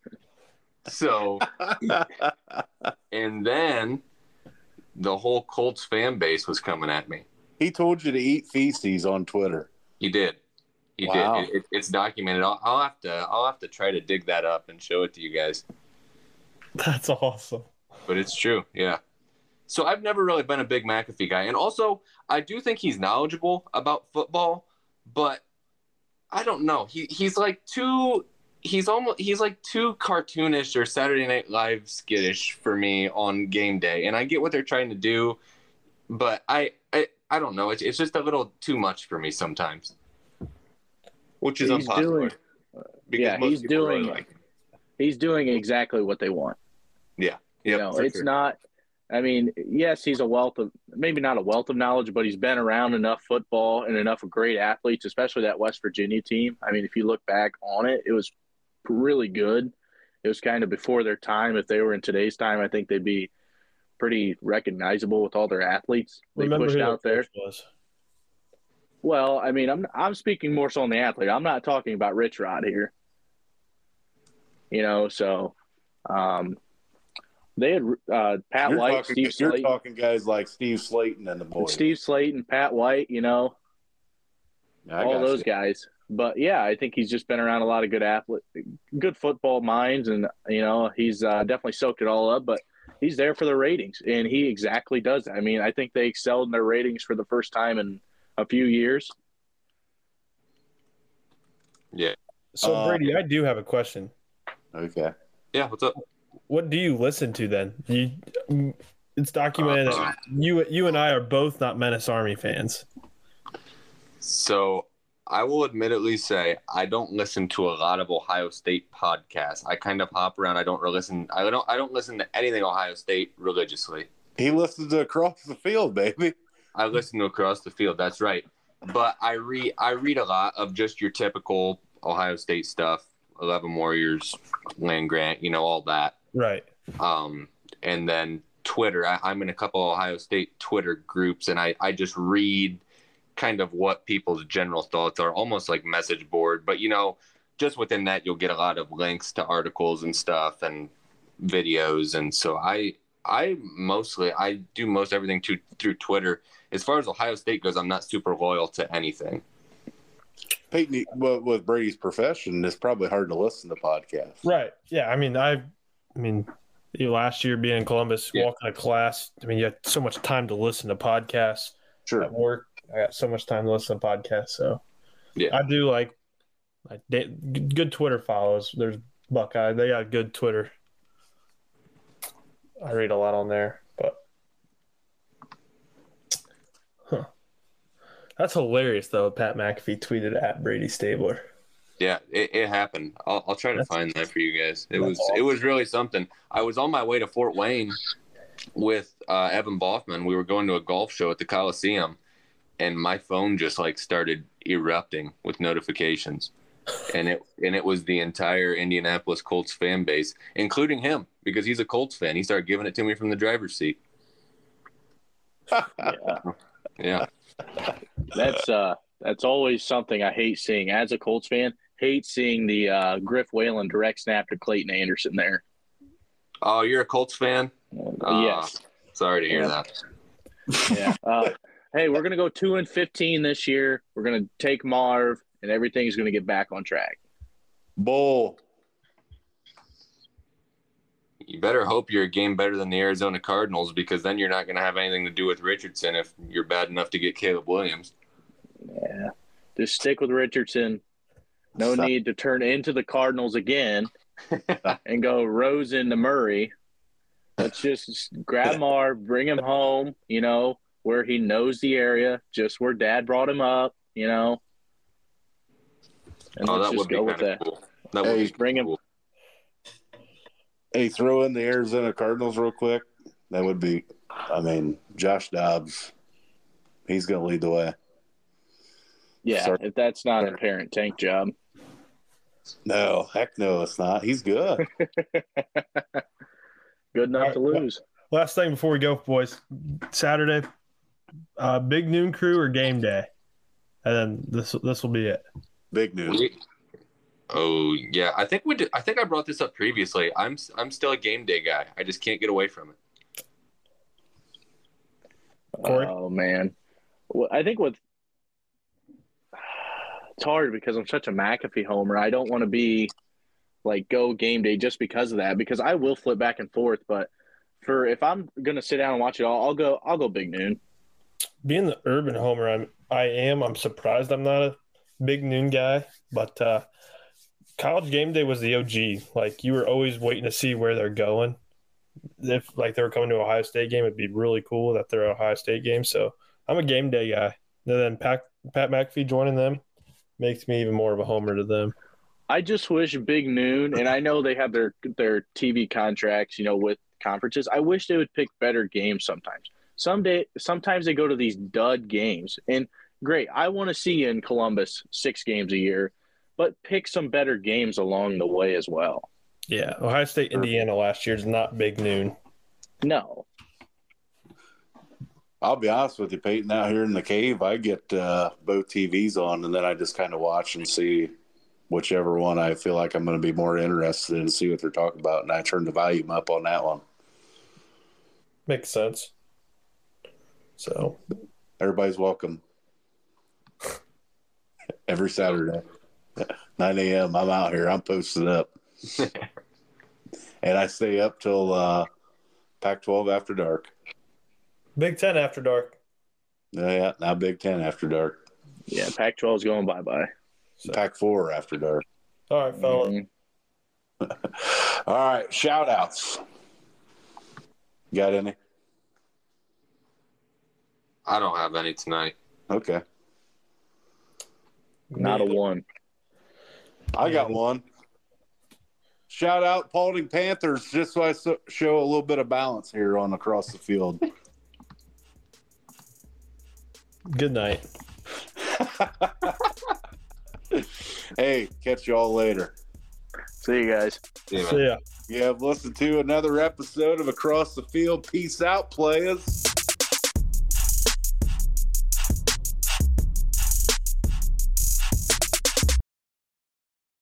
So and then the whole Colts fan base was coming at me. he told you to eat feces on Twitter. He did. He Wow. did. It, it, it's documented. I'll, I'll have to. I'll have to try to dig that up and show it to you guys. That's awesome. But it's true. Yeah. So I've never really been a big McAfee guy, and also I do think he's knowledgeable about football, but I don't know. He he's like too. He's almost he's like too cartoonish or Saturday Night Live skittish for me on game day, and I get what they're trying to do, but I I, I don't know. It's it's just a little too much for me sometimes, which is He's unpopular. doing- because yeah, he's people really doing- like. He's doing exactly what they want. Yeah, you know, it's sure. not. I mean, yes, he's a wealth of maybe not a wealth of knowledge, but he's been around enough football and enough great athletes, especially that West Virginia team. I mean, if you look back on it, it was really good. It was kind of before their time. If they were in today's time, I think they'd be pretty recognizable with all their athletes they Remember pushed who out there. coach was. Well, I mean, I'm I'm speaking more so on the athlete. I'm not talking about Rich Rod here. You know, so um, they had uh, Pat You're, White, talking, Steve you're Slaton, talking guys like Steve Slaton and the boys. Steve Slaton, Pat White. You know, I all those you. guys. But yeah, I think he's just been around a lot of good athlete, good football minds, and you know he's uh, definitely soaked it all up. But he's there for the ratings, and he exactly does. that. I mean, I think they excelled in their ratings for the first time in a few years. Yeah. So Uh, Brady, I do have a question. Okay. Yeah, what's up? What do you listen to then? You, it's documented that you you and I are both not Menace Army fans. So I will admittedly say I don't listen to a lot of Ohio State podcasts. I kind of hop around. I don't really listen. I don't. I don't listen to anything Ohio State religiously. He listens to across the field, baby. I listen to across the field. That's right. But I read. I read a lot of just your typical Ohio State stuff. Eleven Warriors, Land Grant. You know all that. Right. um, and then Twitter. I, I'm in a couple Ohio State Twitter groups, and I, I just read kind of what people's general thoughts are, almost like message board. But you know, just within that, you'll get a lot of links to articles and stuff, and videos, and so I I mostly I do most everything to, through Twitter. As far as Ohio State goes, I'm not super loyal to anything. Peyton, well, with Brady's profession, it's probably hard to listen to podcasts. Right. Yeah. I mean, I, I mean, you last year being in Columbus, Yeah. walking to class. I mean, you had so much time to listen to podcasts Sure. at work. I got so much time to listen to podcasts. So, Yeah. I do like, like they, good Twitter follows. There's Buckeye. They got good Twitter. I read a lot on there, but huh. That's hilarious though. Pat McAfee tweeted at Brady Stabler. Yeah, it, it happened. I'll, I'll try to That's- find that for you guys. It was awesome. it was really something. I was on my way to Fort Wayne with uh, Evan Boffman. We were going to a golf show at the Coliseum, and my phone just like started erupting with notifications, and it and it was the entire Indianapolis Colts fan base, including him because he's a Colts fan. He started giving it to me from the driver's seat. Yeah. Yeah, That's uh that's always something I hate seeing as a Colts fan. Hate seeing the uh, Griff Whalen direct snap to Clayton Anderson there. Oh, you're a Colts fan? Ah, yes. Sorry to hear Yeah. that. Yeah. Uh, hey, we're gonna go two and fifteen this year. We're gonna take Marv, and everything's gonna get back on track. Bull. You better hope you're a game better than the Arizona Cardinals because then you're not going to have anything to do with Richardson if you're bad enough to get Caleb Williams. Yeah. Just stick with Richardson. No Stop. need to turn into the Cardinals again and go Rosen to Murray. Let's just grab Mar, bring him home, you know, where he knows the area, just where dad brought him up, you know. And oh, let's that just would go kind with that. cool. That Hey, would be bring him- cool. Hey, throw in the Arizona Cardinals real quick. That would be, I mean, Josh Dobbs. He's going to lead the way. Yeah, Sorry. if that's not a parent tank job. No, heck no, it's not. He's good. Good enough All to right, lose. Last thing before we go, boys. Saturday, uh, big noon crew or game day, and then this this will be it. Big news. We- oh yeah, I think we did. I think I brought this up previously. I'm I'm still a game day guy. I just can't get away from it. Cory? Oh man, well, I think with it's hard because I'm such a McAfee homer. I don't want to be like go game day just because of that. Because I will flip back and forth, but for if I'm gonna sit down and watch it all, I'll go. I'll go big noon. Being the urban homer, I'm I am. I'm surprised I'm not a big noon guy, but uh, college game day was the OG. Like you were always waiting to see where they're going. If like they were coming to Ohio State game, it'd be really cool that they're Ohio State game. So I'm a game day guy. And then Pat Pat McAfee joining them makes me even more of a homer to them. I just wish Big Noon, and I know they have their their TV contracts, you know, with conferences. I wish they would pick better games sometimes. Someday, sometimes they go to these dud games, and great. I want to see you in Columbus six games a year, but pick some better games along the way as well. Yeah, Ohio State, Indiana last year is not big noon. No, I'll be honest with you, Peyton. Out here in the cave, I get uh, both TVs on, and then I just kind of watch and see whichever one I feel like I'm going to be more interested in, and see what they're talking about, and I turn the volume up on that one. Makes sense. So Everybody's welcome. Every Saturday, 9 a.m. I'm out here. I'm posted up, and I stay up till uh, Pac-12 after dark. Big Ten after dark. Yeah, now Big Ten after dark. yeah, Pac-12 is going bye bye. So, Pac-4 after dark. all right, fellas. Mhm. All right, shout outs. Got any? I don't have any tonight. Okay. Not a one. I got one. Shout out Paulding Panthers, just so I so- show a little bit of balance here on across the field. Good night. hey, catch y'all later. See you guys. See you. See ya. You have listened to another episode of Across the Field. Peace out, players.